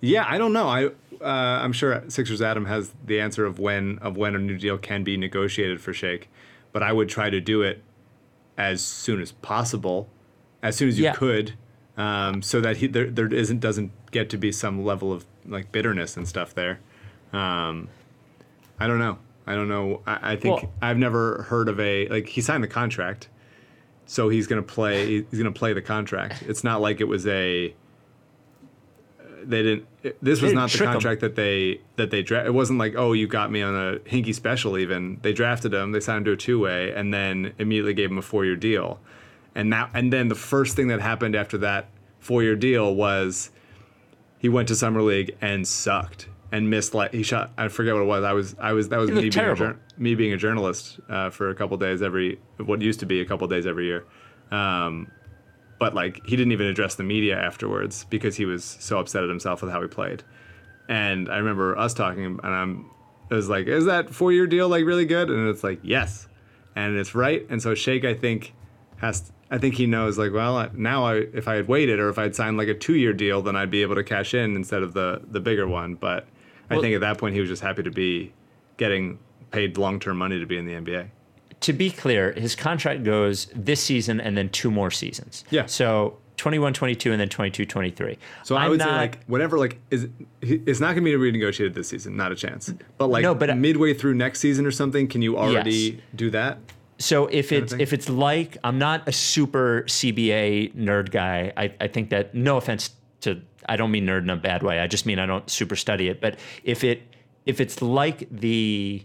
yeah, I don't know. I uh, I'm sure Sixers Adam has the answer of when of when a new deal can be negotiated for Shake, but I would try to do it as soon as possible, as soon as you Yeah. could, um, so that he there there isn't doesn't get to be some level of like bitterness and stuff there. Um, I don't know. I don't know. I, I think Well- I've never heard of a like he signed the contract, so he's gonna play. He's gonna play the contract. It's not like it was a. They didn't. it- This was didn't not the contract that they that they drafted. It wasn't like oh you got me on a hinky special. Even they drafted him. They signed him to a two way and then immediately gave him a four year deal, and now and then the first thing that happened after that four year deal was he went to summer league and sucked and missed like he shot I forget what it was I was I was that was me being, a, me being a journalist uh, for a couple days every what used to be a couple days every year um, but like he didn't even address the media afterwards because he was so upset at himself with how he played. And I remember us talking and I'm it was like is that four year deal like really good? And it's like yes. And it's right and so Shake I think has I think he knows like well now I if I had waited or if I'd signed like a two year deal then I'd be able to cash in instead of the the bigger one. But I think at that point he was just happy to be getting paid long term money to be in the NBA to be clear, his contract goes this season and then two more seasons. Yeah. So 21 22 and then 22 23. so I I'm would not, say like whatever like is it's not going to be renegotiated this season not a chance but like No, but I- midway through next season or something can you already Yes. do that So if it's if it's like I'm not a super CBA nerd guy. I, I think that no offense to I don't mean nerd in a bad way. I just mean I don't super study it. But if it if it's like the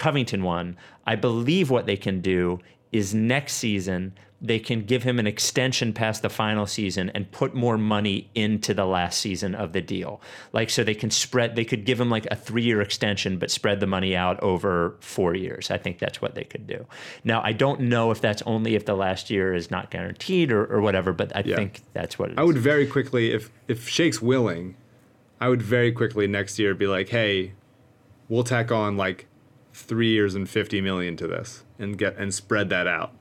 Covington one, I believe what they can do is next season they can give him an extension past the final season and put more money into the last season of the deal. Like so they can spread they could give him like a 3-year extension but spread the money out over 4 years. I think that's what they could do. Now, I don't know if that's only if the last year is not guaranteed or, or whatever, but I Yeah. think that's what it is. I would very quickly, if if Shake's willing, I would very quickly next year be like, hey, we'll tack on like three years and fifty million to this and get and spread that out.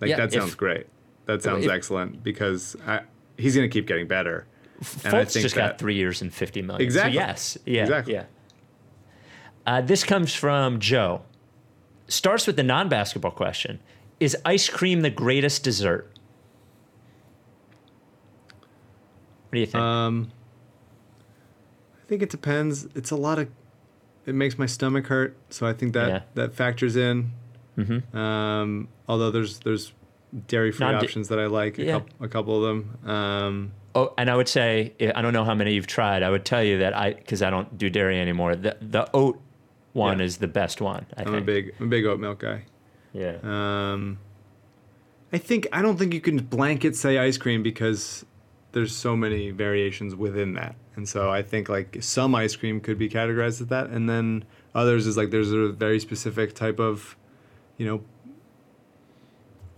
Like Yeah, that if- sounds great. That sounds if- excellent because I, he's gonna keep getting better. And I think just that- got three years and fifty million. So Exactly. yes, yeah, Exactly. yeah. Uh, this comes from Joe. Starts with the non-basketball question: Is ice cream the greatest dessert? What do you think? Um, I think it depends. It's a lot of. It makes my stomach hurt, so I think that Yeah. that factors in. Mm-hmm. Um, although there's there's dairy free options that I like, a, Yeah. coup- a couple of them. Um, oh, and I would say I don't know how many you've tried. I would tell you that I because I don't do dairy anymore. The the oat one Yeah. is the best one. I I'm a big I'm a big oat milk guy. yeah. Um, I think I don't think you can blanket say ice cream because there's so many variations within that, and so I think like some ice cream could be categorized as that, and then others is like there's a very specific type of, you know,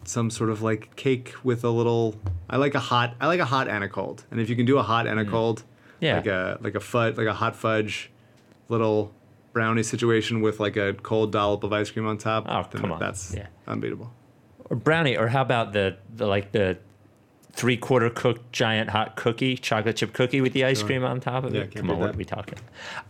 some sort of like cake with a little. I like a hot. I like a hot and a cold, and if you can do a hot and a cold, Mm. Yeah. like a like a fudge like a hot fudge, little brownie situation with like a cold dollop of ice cream on top. Oh, then come on. that's Yeah. unbeatable. or brownie, or how about the, the like the three quarter cooked giant hot cookie, chocolate chip cookie with the ice cream on top of Yeah, it? Come on, what are we talking?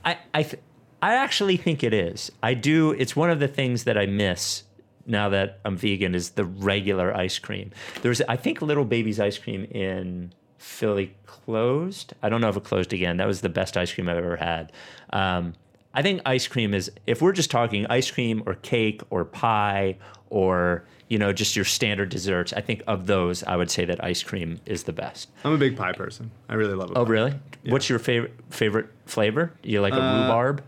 I I th- I actually think it is. I do. It's one of the things that I miss now that I'm vegan is the regular ice cream. There's I think Little Baby's ice cream in Philly closed. I don't know if it closed again. That was the best ice cream I've ever had. Um, I think ice cream is if we're just talking ice cream or cake or pie or you know just your standard desserts. I think of those, I would say that ice cream is the best. I'm a big pie person. I really love it. Oh, really? What's your favorite favorite flavor? You like a rhubarb?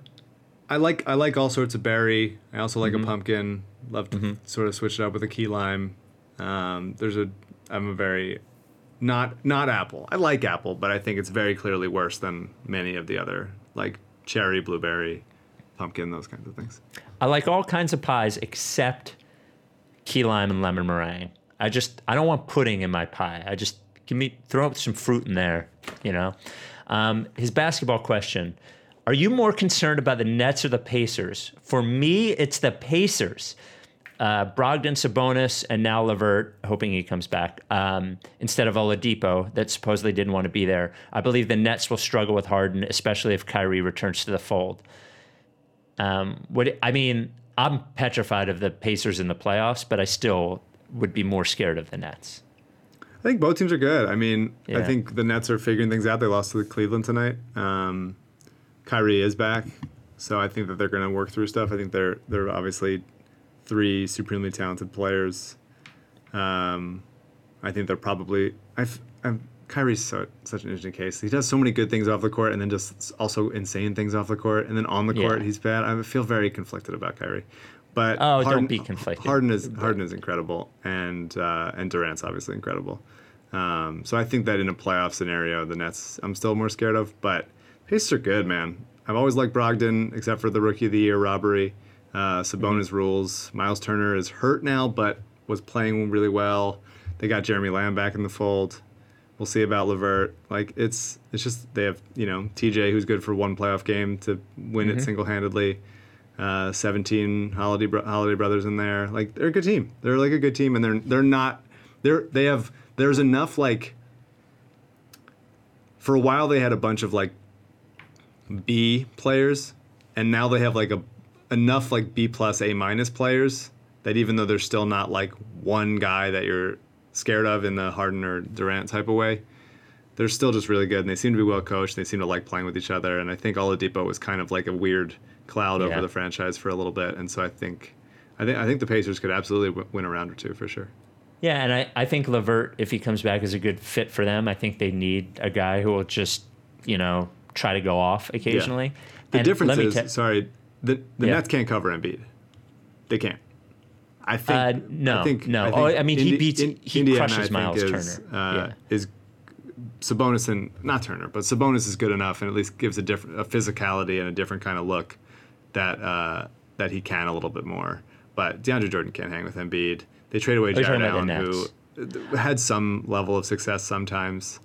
I like I like all sorts of berry. I also Mm-hmm. like a pumpkin. Love to sort of switch it up with a key lime. Um, there's a I'm a very not not apple. I like apple, but I think it's very clearly worse than many of the other like cherry, blueberry, pumpkin, those kinds of things. I like all kinds of pies except key lime and lemon meringue. I just I don't want pudding in my pie. I just give me throw up some fruit in there. You know. Um, his basketball question: Are you more concerned about the Nets or the Pacers? For me, it's the Pacers. Uh, Brogdon, Sabonis, and now Levert, hoping he comes back um, instead of Oladipo, that supposedly didn't want to be there. I believe the Nets will struggle with Harden, especially if Kyrie returns to the fold. Um, what I mean, I'm petrified of the Pacers in the playoffs, but I still would be more scared of the Nets. I think both teams are good. I mean, I think the Nets are figuring things out. They lost to Cleveland tonight. Um, Kyrie is back, so I think that they're going to work through stuff. I think they're they're obviously three supremely talented players. Um, I think they're probably. I'm, Kyrie's so, such an interesting case. He does so many good things off the court, and then just also insane things off the court, and then on the court Yeah. he's bad. I feel very conflicted about Kyrie. But Oh, don't Harden, be conflicted. Harden is Harden is incredible, and uh, and Durant's obviously incredible. Um, so I think that in a playoff scenario, the Nets I'm still more scared of. But Pacers are good, man. I've always liked Brogdon, except for the Rookie of the Year robbery. Uh, Sabonis Mm-hmm. rules. Miles Turner is hurt now, but was playing really well. They got Jeremy Lamb back in the fold. We'll see about Levert. Like it's it's just they have you know TJ who's good for one playoff game to win Mm-hmm. it single handedly. Uh, 17 holiday bro- holiday brothers in there. Like they're a good team. They're like a good team, and they're they're not they're they have there's enough like for a while they had a bunch of like B players, and now they have like a enough like B plus A minus players that even though they're still not like one guy that you're scared of in the Harden or Durant type of way, they're still just really good and they seem to be well coached. They seem to like playing with each other, and I think Oladipo was kind of like a weird cloud Yeah. over the franchise for a little bit, and so I think. I think I think the Pacers could absolutely w- win a round or two for sure. Yeah, and I, I think Levert, if he comes back, is a good fit for them. I think they need a guy who will just, you know, try to go off occasionally. The And difference is, te- sorry, the the Yeah. Nets can't cover Embiid. They can't. I think. Uh, no, I think, no. I, Oh, think I mean, he beats- In- he Indiana, crushes Miles is, Turner. Uh, Yeah. Is Sabonis and not Turner, but Sabonis is good enough, and at least gives a different a physicality and a different kind of look that uh, that he can a little bit more. But DeAndre Jordan can't hang with Embiid. They trade away you're Jarrett Allen, who had some level of success sometimes.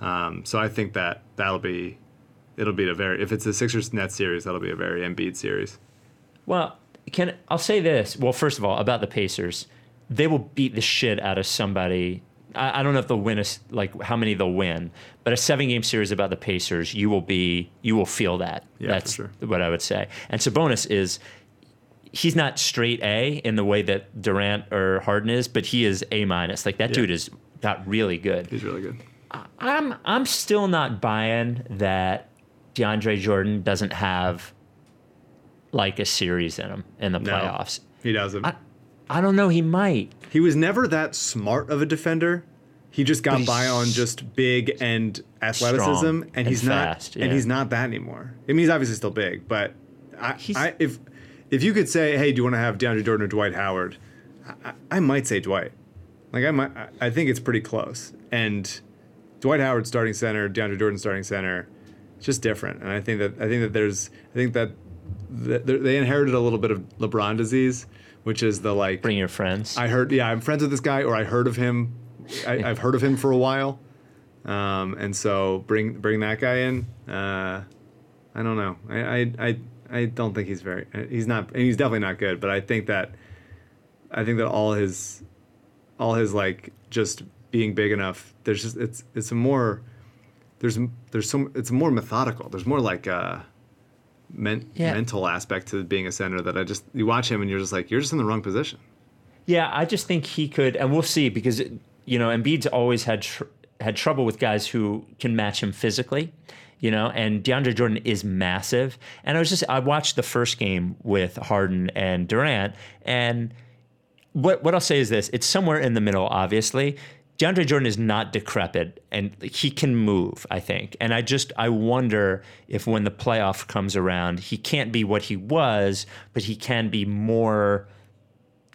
Um, so I think that that'll be it'll be a very if it's a Sixers net series, that'll be a very Embiid series. Well, can I'll say this. Well, first of all, about the Pacers, they will beat the shit out of somebody. I, I don't know if they'll win a like how many they'll win, but a seven game series about the Pacers, you will be you will feel that. Yeah, That's sure. what I would say. And Sabonis is he's not straight A in the way that Durant or Harden is, but he is A minus. Like that Yeah. dude is got really good. He's really good. I'm I'm still not buying that DeAndre Jordan doesn't have like a series in him in the No. playoffs. He doesn't. I, I don't know. He might. he was never that smart of a defender. He just got by on just big and athleticism, and and he's not. fast, And he's not that anymore. I mean, he's obviously still big, but I, I, if if you could say, "Hey, do you want to have DeAndre Jordan or Dwight Howard?" I, I might say Dwight. Like I might, I- think it's pretty close. And Dwight Howard starting center, DeAndre Jordan starting center, it's just different. And I think that I think that there's I think that th- they inherited a little bit of LeBron disease, which is the like Bring your friends. I heard, yeah, I'm friends with this guy, or I heard of him. I, I've heard of him for a while, um, and so bring bring that guy in. Uh, I don't know. I, I I I don't think he's very. He's not. And he's definitely not good. But I think that I think that all his all his like just being big enough. There's just it's it's a more there's there's some it's more methodical. There's more like a men, Yeah. mental aspect to being a center that I just you watch him and you're just like you're just in the wrong position. Yeah, I just think he could, and we'll see because you know Embiid's always had tr- had trouble with guys who can match him physically, you know. And DeAndre Jordan is massive, and I was just I watched the first game with Harden and Durant, and what what I'll say is this: it's somewhere in the middle, obviously. DeAndre Jordan is not decrepit and he can move, I think. And I just I wonder if when the playoff comes around, he can't be what he was, but he can be more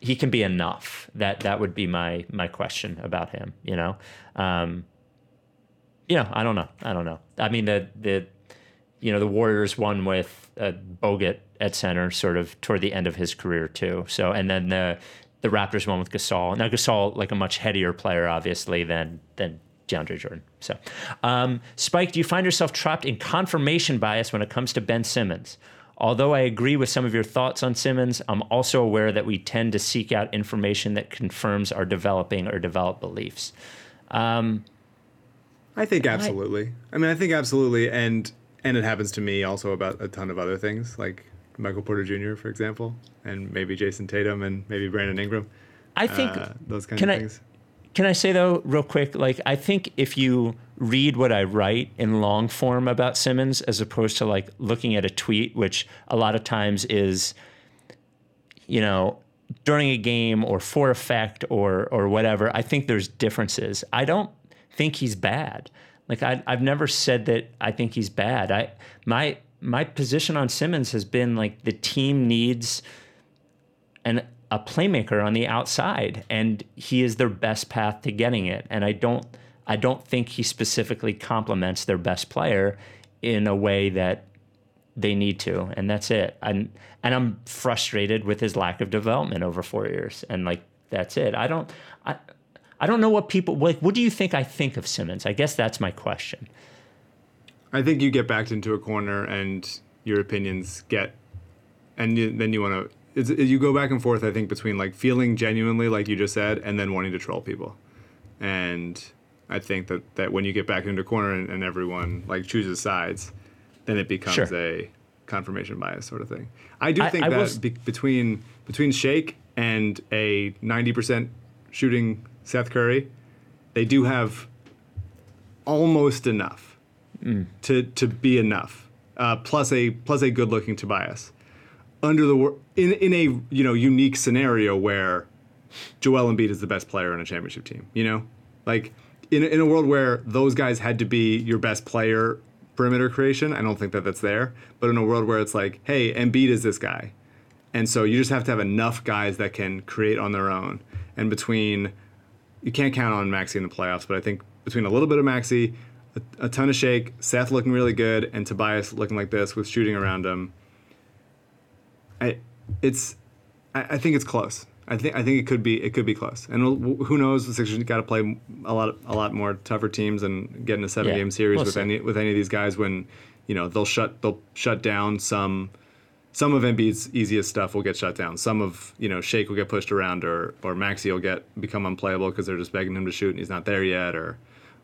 he can be enough. That that would be my my question about him. You know, um, you know, I don't know. I don't know. I mean, the the you know the Warriors won with uh, Bogut at center, sort of toward the end of his career too. So and then the the Raptors won with Gasol. Now Gasol, like a much headier player, obviously than than DeAndre Jordan. So, um, Spike, do you find yourself trapped in confirmation bias when it comes to Ben Simmons? Although I agree with some of your thoughts on Simmons, I'm also aware that we tend to seek out information that confirms our developing or developed beliefs. I think absolutely. I mean, I think absolutely, and and it happens to me also about a ton of other things, like Michael Porter Jr., for example, and maybe Jayson Tatum and maybe Brandon Ingram, I think uh, those kinds of I- things. Can I say though, real quick, like I think if you read what I write in long form about Simmons, as opposed to like looking at a tweet, which a lot of times is, you know, during a game or for effect or or whatever, I think there's differences. I don't think he's bad. Like I, I've never said that I think he's bad. I my my position on Simmons has been like the team needs an a playmaker on the outside and he is their best path to getting it. And I don't I don't think he specifically complements their best player in a way that they need to and that's it. And and I'm frustrated with his lack of development over 4 years and like that's it. I don't I I don't know what people like what do you think I think of Simmons? I guess that's my question I think you get backed into a corner and your opinions get, and you, then you want to. It's, you go back and forth. I think between like feeling genuinely, like you just said, and then wanting to troll people. And I think that that when you get back into a corner and, and everyone like chooses sides, then it becomes Sure. a confirmation bias sort of thing. I do I- think I that be, between between Shake and a ninety percent shooting Seth Curry, they do have almost enough to to be enough. Uh, plus a plus a good looking Tobias. Under the in in a you know unique scenario where Joel Embiid is the best player on a championship team. You know, like in in a world where those guys had to be your best player perimeter creation. I don't think that that's there. But in a world where it's like, hey, Embiid is this guy, and so you just have to have enough guys that can create on their own. And between you can't count on Maxey in the playoffs, but I think between a little bit of Maxey, a, a ton of Shake, Seth looking really good, and Tobias looking like this with shooting around him, I, it's, I, I think it's close. I think I think it could be it could be close, and who knows? The Sixers got to play a lot a lot more tougher teams and get in a seven Yeah, game series we'll with see. any with any of these guys when, you know, they'll shut they'll shut down some some of Embiid's easiest stuff will get shut down. Some of you know Shake will get pushed around, or or Maxey will get become unplayable because they're just begging him to shoot and he's not there yet, or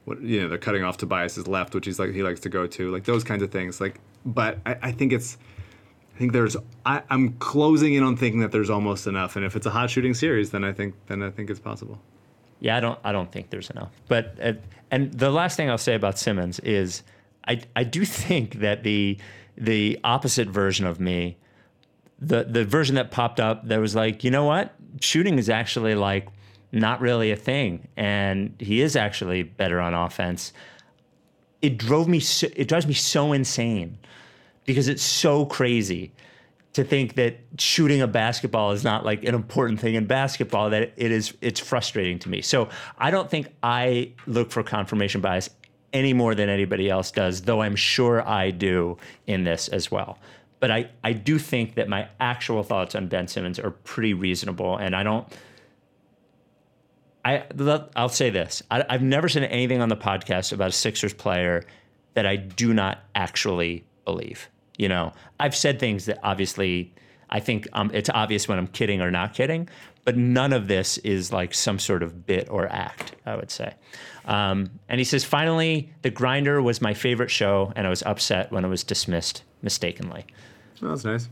what you know they're cutting off Tobias's left, which he's like he likes to go to, like those kinds of things. Like, but I, I think it's I think there's I, I'm closing in on thinking that there's almost enough, and if it's a hot shooting series, then I think then I think it's possible. Yeah, I don't. I don't think there's enough. But uh, and the last thing I'll say about Simmons is, I I do think that the the opposite version of me, the the version that popped up that was like, you know what, shooting is actually like not really a thing, and he is actually better on offense. It drove me. So, it drives me so insane because it's so crazy to think that shooting a basketball is not like an important thing in basketball that it is it's frustrating to me so i don't think i look for confirmation bias any more than anybody else does though i'm sure i do in this as well but i i do think that my actual thoughts on ben simmons are pretty reasonable and i don't I I'll say this: I, I've never said anything on the podcast about a Sixers player that I do not actually believe. You know, I've said things that obviously I think um, it's obvious when I'm kidding or not kidding, but none of this is like some sort of bit or act, I would say. Um, and he says, finally, The Grinder was my favorite show, and I was upset when it was dismissed mistakenly. Oh, that's nice.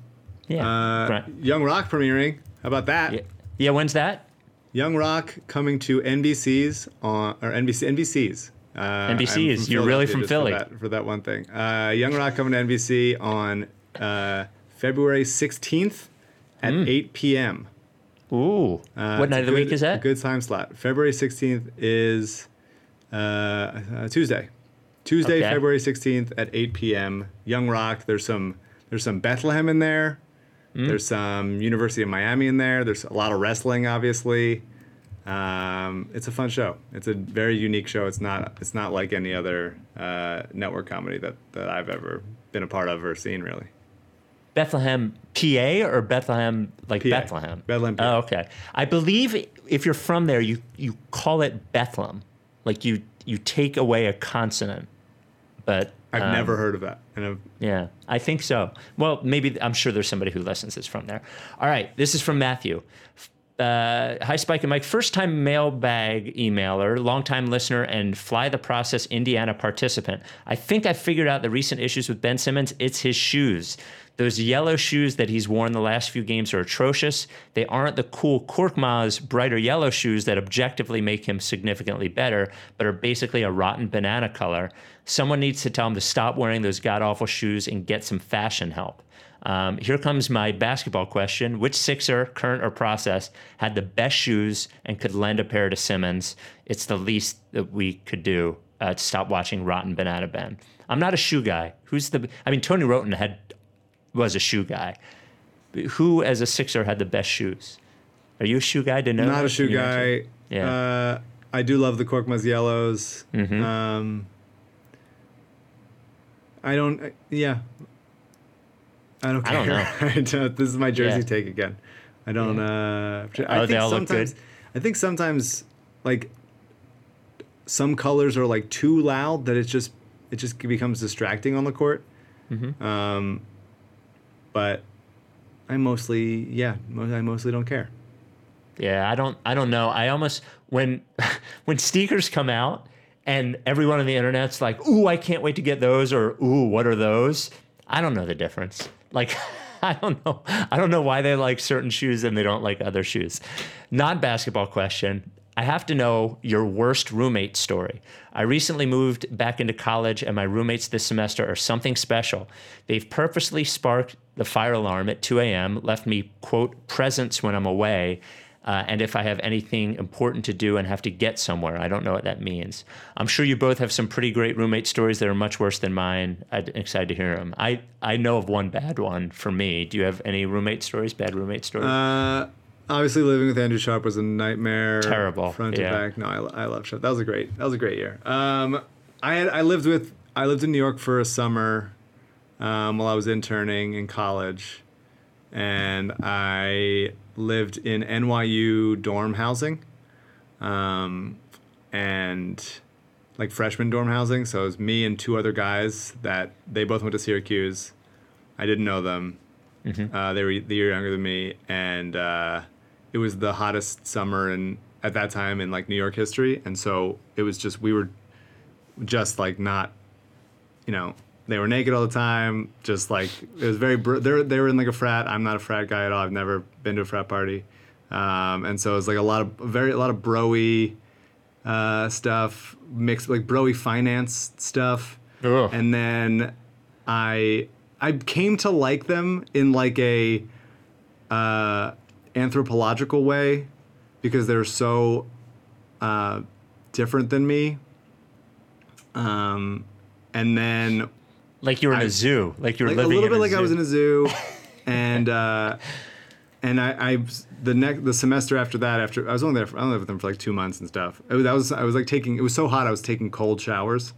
Yeah. Uh, Young Rock premiering. How about that? yeah. Yeah, when's that? Young Rock coming to NBC's on or NBC NBC's. Uh, NBC's. You're really from Philly. for that, for that one thing. Uh, Young Rock coming to NBC on uh, February 16th at 8 p.m. Ooh. Uh, what night of the good- week is a that? Good time slot. February 16th is uh, uh, Tuesday. Tuesday, Okay. February 16th at 8 p.m. Young Rock. There's some there's some Bethlehem in there. Hmm. There's some University of Miami in there. There's a lot of wrestling, obviously. Um, it's a fun show. It's a very unique show. It's not it's not like any other uh, network comedy that, that I've ever been a part of or seen really. Bethlehem, PA, or Bethlehem, like PA. Bethlehem? Bethlehem, PA. Oh, okay. I believe if you're from there, you you call it Bethlehem, like you you take away a consonant. But I've um, never heard of that. Yeah, I think so. Well, maybe I'm sure there's somebody who listens that's from there. All right, this is from Matthew. Uh, hi, Spike and Mike. First time mailbag emailer, longtime listener, and Fly the Process Indiana participant. I think I figured out the recent issues with Ben Simmons. It's his shoes. Those yellow shoes that he's worn the last few games are atrocious. They aren't the cool Korkmaz brighter yellow shoes that objectively make him significantly better, but are basically a rotten banana color. Someone needs to tell him to stop wearing those god awful shoes and get some fashion help. Um, here comes my basketball question. Which Sixer, current or process, had the best shoes and could lend a pair to Simmons? It's the least that we could do uh, to stop watching Rotten Banana Ben. I'm not a shoe guy. Who's the? I mean, Tony Wroten had was a shoe guy. Who, as a Sixer, had the best shoes? Are you a shoe guy? To know? not a shoe guy. Yeah. Mm-hmm. Uh, I do love the Korkmaz yellows. Um, I don't. uh, Yeah. I don't I care. don't I don't- this is my jersey Yeah. take again. I don't. Uh, I Oh, they think sometimes. good? I think sometimes, like, some colors are like too loud that it just it just becomes distracting on the court. Mm-hmm. Um, but I mostly, yeah, I mostly don't care. Yeah, I don't I don't know. I almost when when sneakers come out and everyone on the internet's like, "Ooh, I can't wait to get those," or "Ooh, what are those?" I don't know the difference. Like, I don't know. I don't know why they like certain shoes and they don't like other shoes. Non basketball question. I have to know your worst roommate story. I recently moved back into college, and my roommates this semester are something special. They've purposely sparked the fire alarm at 2 a.m., left me, quote, presents when I'm away, uh, and if I have anything important to do and have to get somewhere. I don't know what that means. I'm sure you both have some pretty great roommate stories that are much worse than mine. I'm excited to hear them. I, I know of one bad one for me. Do you have any roommate stories, bad roommate stories? Uh, obviously, living with Andrew Sharp was a nightmare. Terrible, front yeah. to back. No, I, I love Sharp. That was a great. That was a great year. Um, I had, I lived with I lived in New York for a summer, um, while I was interning in college, and I lived in NYU dorm housing, um, and like freshman dorm housing. So it was me and two other guys that they both went to Syracuse. I didn't know them. Uh, they were the year younger than me, and uh, it was the hottest summer in at that time in like New York history. And so it was just we were just like not, you know, they were naked all the time. Just like it was very. Br- they were they were in like a frat. I'm not a frat guy at all. I've never been to a frat party, um, and so it was like a lot of very a lot of broy uh, stuff mixed like broy finance stuff Ugh. and then I I came to like them in like a uh, anthropological way because they're so uh, different than me. Um, and then like you were in I- a zoo. Like you were like, a living little in bit a little bit like zoo. I was in a zoo, and uh, and I, I the next the semester after that after I was only there for, I only lived with them for like two months and stuff. It was, that was I was like taking it was so hot I was taking cold showers,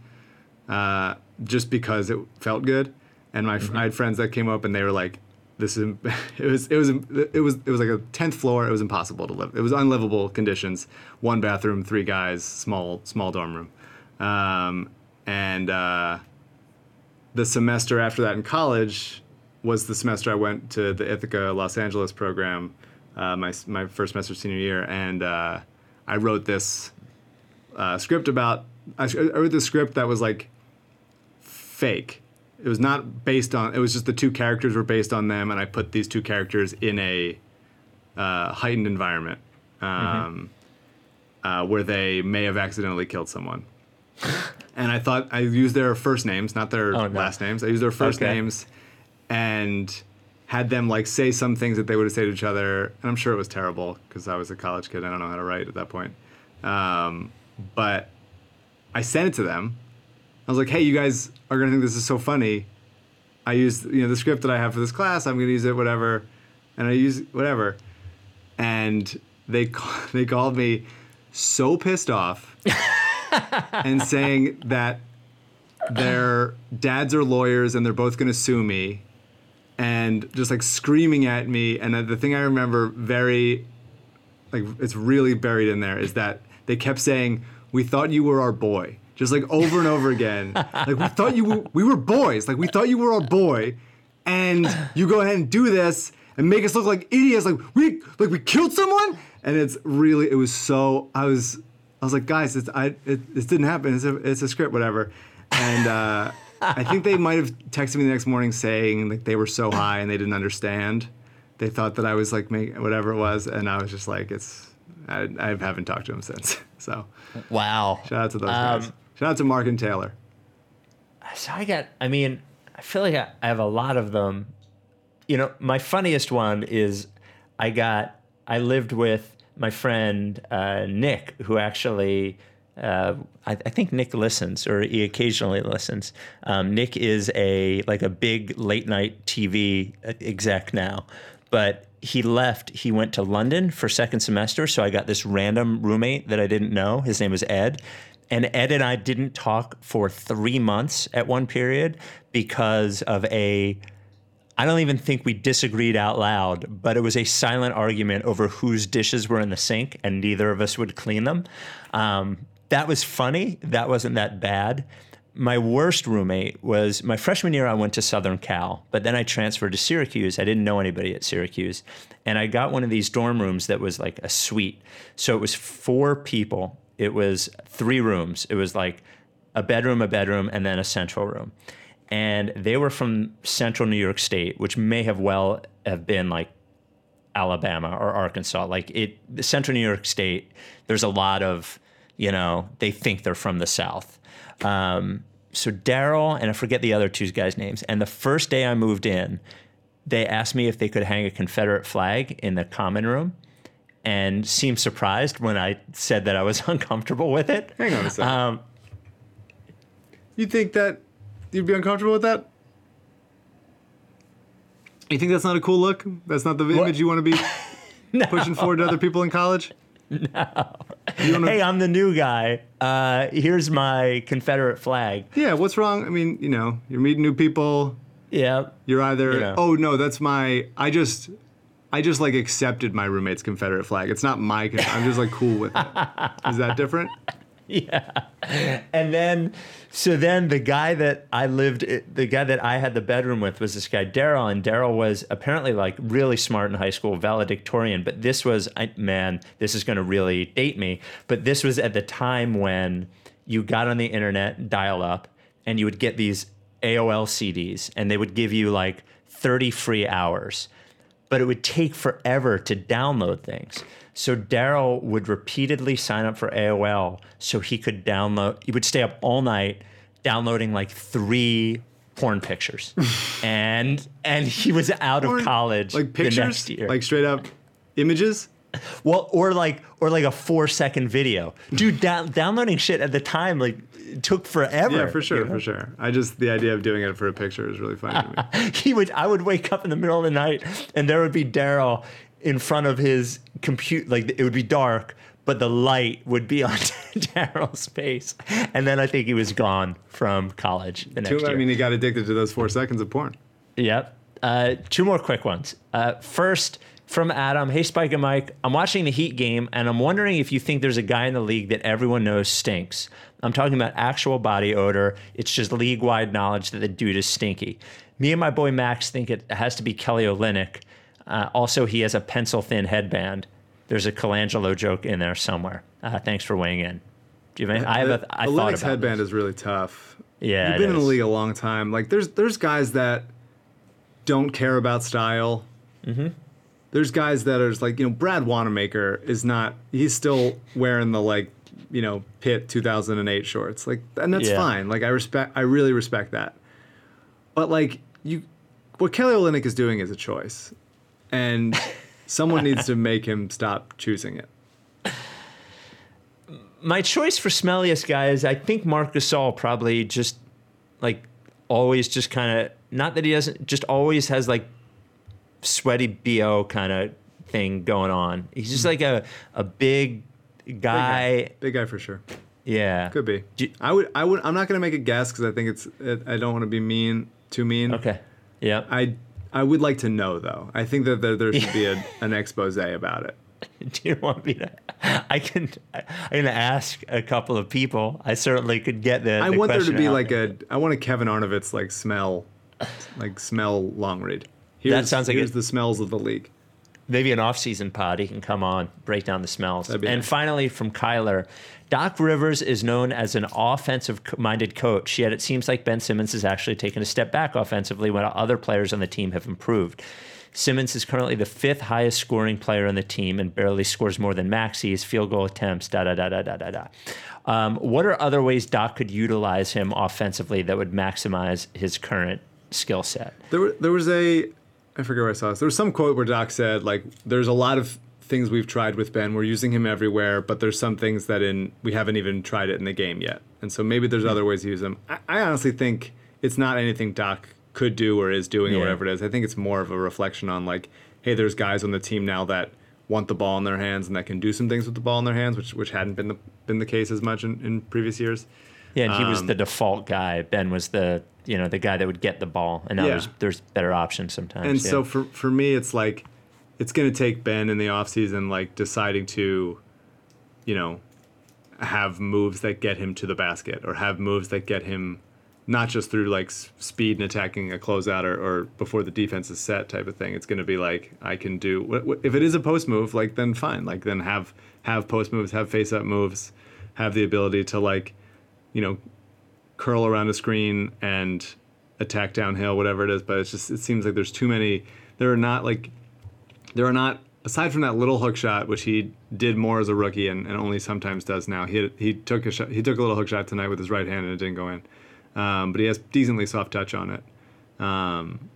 uh, just because it felt good, and my Mm-hmm. I had friends that came up and they were like. This is it was it was it was it was like a tenth floor. It was impossible to live. It was unlivable conditions. One bathroom, three guys, small small dorm room, um, and uh, the semester after that in college, was the semester I went to the Ithaca Los Angeles program, uh, my my first semester senior year, and uh, I wrote this uh, script about. I, I wrote this script that was like fake. It was not based on. It was just the two characters were based on them, and I put these two characters in a uh, heightened environment um, uh, where they may have accidentally killed someone. and I thought I used their first names, not their Oh, no. last names. I used their first Okay. names, and had them like say some things that they would have said to each other. And I'm sure it was terrible because I was a college kid. I don't know how to write at that point. Um, but I sent it to them. I was like, "Hey, you guys are gonna think this is so funny. I used you know the script that I have for this class. I'm gonna use it, whatever." And I use whatever, and they they called me so pissed off and saying that their dads are lawyers and they're both gonna sue me, and just like screaming at me. And the thing I remember very like it's really buried in there is that they kept saying we thought you were our boy just like over and over again. Like we thought you were, we were boys. Like we thought you were our boy. And you go ahead and do this and make us look like idiots. Like we like we killed someone? And it's really it was so i was i was like guys it's i it, this didn't happen it's a, it's a script whatever and uh i think they might have texted me the next morning saying like they were so high and they didn't understand they thought that I was like make whatever it was, and I was just like, it's. I, I haven't talked to him since. So Wow. shout out to those Um, guys. Shout out to Mark and Taylor. So I got, I mean, I feel like I, I have a lot of them. You know, my funniest one is I got, I lived with my friend uh, Nick, who actually, uh, I, I think Nick listens or he occasionally listens. Um, Nick is a, like a big late night TV exec now, but he left, he went to London for second semester. So I got this random roommate that I didn't know. His name was Ed. And Ed and I didn't talk for three months at one period because of a, I don't even think we disagreed out loud, but it was a silent argument over whose dishes were in the sink and neither of us would clean them. Um, that was funny. That wasn't that bad. My worst roommate was my freshman year. I went to Southern Cal, but then I transferred to Syracuse. I didn't know anybody at Syracuse. And I got one of these dorm rooms that was like a suite. So it was four people it was three rooms. It was like a bedroom, a bedroom, and then a central room. And they were from central New York State, which may have well have been like Alabama or Arkansas. Like it, central New York State, there's a lot of, you know, they think they're from the South. Um, so Daryl, and I forget the other two guys' names. And the first day I moved in, they asked me if they could hang a Confederate flag in the common room and seemed surprised when I said that I was uncomfortable with it. Hang on a second. Um, you think that you'd be uncomfortable with that? You think that's not a cool look? That's not the image you want to be pushing forward to other people in college? No. Hey, I'm the new guy. Uh, here's my Confederate flag. yeah, what's wrong? I mean, you know, you're meeting new people. Yeah. You're either, You know. oh no, that's my. I just, I just like accepted my roommate's Confederate flag. It's not my. I'm just like cool with it. Is that different? Yeah. And then, so then the guy that I lived, the guy that I had the bedroom with was this guy, Daryl. And Daryl was apparently like really smart in high school, valedictorian. But this was, I, man, this is going to really date me. But this was at the time when you got on the internet, dial up, and you would get these AOL CDs, and they would give you like 30 free hours but it would take forever to download things. So Daryl would repeatedly sign up for AOL so he could download. He would stay up all night downloading like three porn pictures, and and he was out Or, of college Like the next pictures, year. like straight up images. Well, or like or like a four second video. Dude, down, downloading shit at the time like took forever. Yeah, for sure, you know? for sure. I just the idea of doing it for a picture is really funny to me. he would I would wake up in the middle of the night and there would be Daryl in front of his compute like it would be dark but the light would be on Daryl's face and then I think he was gone from college the next Too, year. I mean, he got addicted to those four seconds of porn. Yep. Uh, two more quick ones. Uh, first, from Adam. Hey, Spike and Mike. I'm watching the Heat game, and I'm wondering if you think there's a guy in the league that everyone knows stinks. I'm talking about actual body odor. It's just league wide knowledge that the dude is stinky. Me and my boy Max think it has to be Kelly Olynyk. Uh, also, he has a pencil thin headband. There's a Colangelo joke in there somewhere. Uh, thanks for weighing in. Do you have any, I have a, I thought Olynyk's about headband this. is really tough. Yeah, You've been in the league a long time. Like there's there's guys that don't care about style. Mm-hmm. There's guys that are like you know Brad Wanamaker is not. He's still wearing the like you know pit 2008 shorts. Like and that's Yeah. fine. Like I respect. I really respect that. But like you, what Kelly Olynyk is doing is a choice, and someone needs to make him stop choosing it. my choice for smelliest guy is I think Marc Gasol probably just like always just kind of not that he doesn't just always has like sweaty bo kind of thing going on. He's just hmm. like a a big Big guy. Big guy for sure. Yeah, Could be. You- I would. I would. I'm not gonna make a guess because I think it's. It, I don't want to be mean. Too mean. Okay. Yeah. I. I would like to know though. I think that there, there should be a, an expose about it. Do you want me to? I can. I'm gonna ask a couple of people. I certainly could get the. I the want there to be out like a. I want a Kevin Arnovitz like smell, like smell long read. Here's, sounds like here's the smells of the league. maybe an off-season pod. He can come on, break down the smells. And nice. finally, from Kyler, Doc Rivers is known as an offensive-minded coach. Yet it seems like Ben Simmons has actually taken a step back offensively, when other players on the team have improved. Simmons is currently the fifth highest scoring player on the team and barely scores more than Maxey's field goal attempts. Da da da da da da da. Um, what are other ways Doc could utilize him offensively that would maximize his current skill set? There, there was a, I forget where I saw this. There was some quote where Doc said like, "There's a lot of things we've tried with Ben. We're using him everywhere, but there's some things that in we haven't even tried it in the game yet. And so maybe there's other ways to use him. I, I honestly think it's not anything Doc could do or is doing Yeah. or whatever it is. I think it's more of a reflection on like, hey, there's guys on the team now that want the ball in their hands and that can do some things with the ball in their hands, which which hadn't been the been the case as much in, in previous years. Yeah, and he was Um, the default guy. Ben was the you know the guy that would get the ball, and now Yeah. there's there's better options sometimes. And yeah. so for for me, it's like it's going to take Ben in the offseason like deciding to, you know, have moves that get him to the basket or have moves that get him not just through like speed and attacking a closeout or, or before the defense is set type of thing. It's going to be like I can do wh- wh- if it is a post move, like then fine, like then have have post moves, have face up moves, have the ability to like, you know, curl around a screen and attack downhill, whatever it is. But it's just it seems like there's too many. There are not like there are not aside from that little hook shot, which he did more as a rookie and, and only sometimes does now. He he took a shot, he took a little hook shot tonight with his right hand and it didn't go in, um, but he has decently soft touch on it. Um,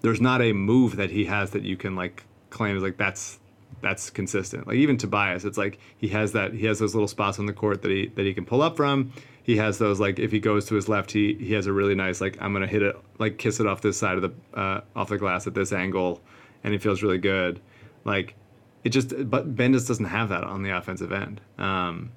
there's not a move that he has that you can like claim is like that's that's consistent. Like even Tobias, it's like he has that he has those little spots on the court that he that he can pull up from. He has those like if he goes to his left, he he has a really nice like I'm gonna hit it like kiss it off this side of the uh, off the glass at this angle, and he feels really good. Like it just but Ben just doesn't have that on the offensive end, um,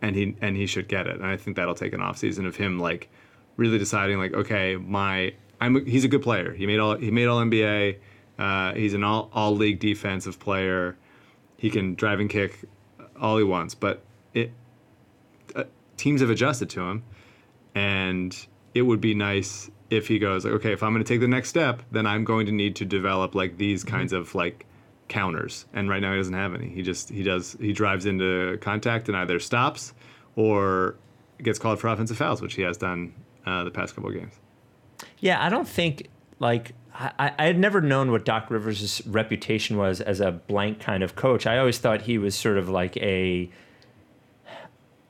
and he and he should get it. And I think that'll take an off season of him like really deciding like okay my I'm he's a good player. He made all he made all NBA. Uh, he's an all all league defensive player. He can drive and kick all he wants, but it teams have adjusted to him, and it would be nice if he goes like, okay, if I'm going to take the next step, then I'm going to need to develop like these kinds of like counters. And right now he doesn't have any. He just he does he drives into contact and either stops or gets called for offensive fouls, which he has done uh, the past couple of games. yeah, I don't think like I, I had never known what Doc Rivers' reputation was as a blank kind of coach. I always thought he was sort of like a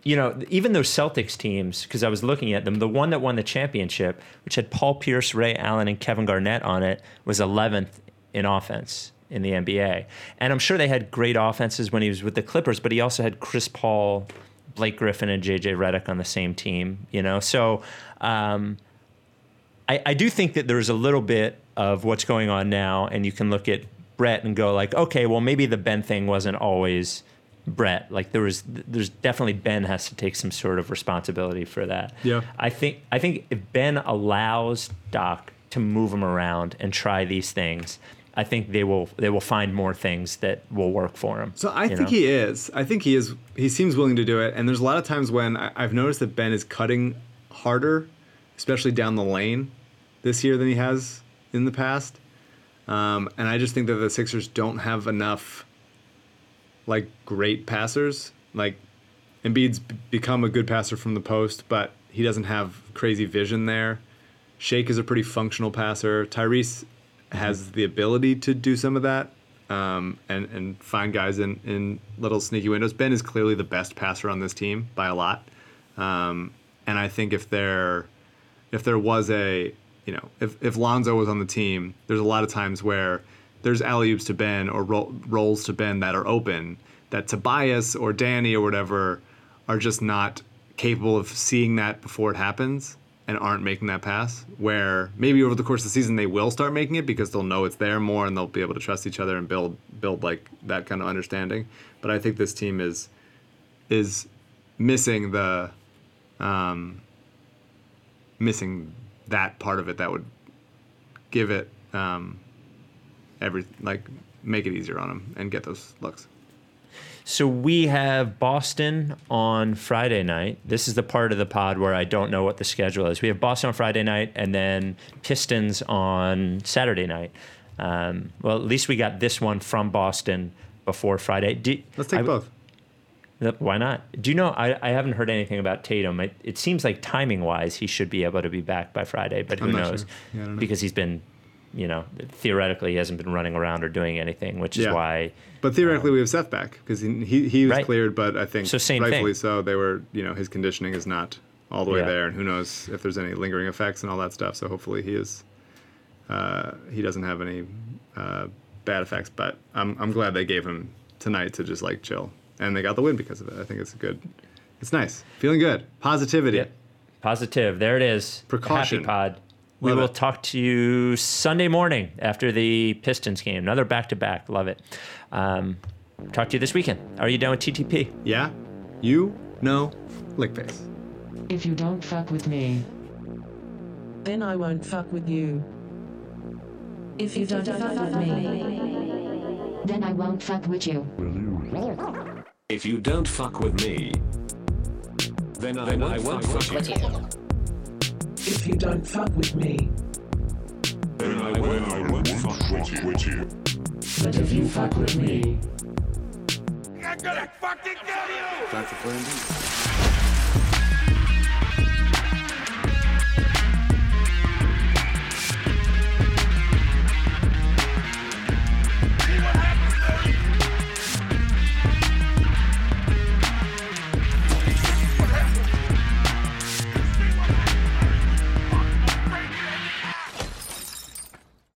you know, even those Celtics teams, because I was looking at them, the one that won the championship, which had Paul Pierce, Ray Allen, and Kevin Garnett on it, was 11th in offense in the NBA. And I'm sure they had great offenses when he was with the Clippers, but he also had Chris Paul, Blake Griffin, and JJ Redick on the same team, you know? So um, I, I do think that there's a little bit of what's going on now, and you can look at Brett and go like, okay, well maybe the Ben thing wasn't always Brett. Like there was, there's definitely Ben has to take some sort of responsibility for that. Yeah. I think I think if Ben allows Doc to move him around and try these things, I think they will they will find more things that will work for him. So I think know? he is. I think he is. He seems willing to do it. And there's a lot of times when I, I've noticed that Ben is cutting harder, especially down the lane this year than he has in the past, um, and I just think that the Sixers don't have enough like great passers. Like Embiid's become a good passer from the post, but he doesn't have crazy vision there. Shake is a pretty functional passer. Tyrese has the ability to do some of that um, and and find guys in in little sneaky windows. Ben is clearly the best passer on this team by a lot, um, and I think if there if there was a you know if if Lonzo was on the team, there's a lot of times where there's alley oops to Ben or ro- rolls to Ben that are open that Tobias or Danny or whatever are just not capable of seeing that before it happens and aren't making that pass. Where maybe over the course of the season they will start making it because they'll know it's there more and they'll be able to trust each other and build build like that kind of understanding. But I think this team is is missing the um, missing that part of it that would give it um, every like make it easier on them and get those looks. So we have Boston on Friday night. This is the part of the pod where I don't know what the schedule is. We have Boston on Friday night and then Pistons on Saturday night. Um, well, at least we got this one from Boston before Friday. Do, Let's take I- both. Why not? Do you know? I, I haven't heard anything about Tatum. It, it seems like timing wise, he should be able to be back by Friday, but who knows? sure. Yeah, know. Because he's been, you know, theoretically, he hasn't been running around or doing anything, which is Yeah. why. But theoretically, we have Seth back because he, he he was Right. cleared, but I think So same rightfully thing. so. They were you know his conditioning is not all the way Yeah. there, and who knows if there's any lingering effects and all that stuff. So hopefully he is uh, he doesn't have any uh, bad effects. But I'm I'm glad they gave him tonight to just like chill, and they got the win because of it. I think it's a good. It's nice, feeling good, positivity. Yep. Positive. There it is. Precaution. Happy pod. We Love will it. talk to you Sunday morning after the Pistons game. Another back to back. Love it. Um, talk to you this weekend. Are you done with TTP? Yeah, you know, lick face. If you don't fuck with me, Then I won't fuck with you. if you don't fuck with me, Then I won't fuck with you. If you don't fuck with me, then I, then I won't fuck with you. If you don't fuck with me, Then I, will, I won't fuck with you. but if you fuck with me, I'm gonna fucking kill you! Time for plan B.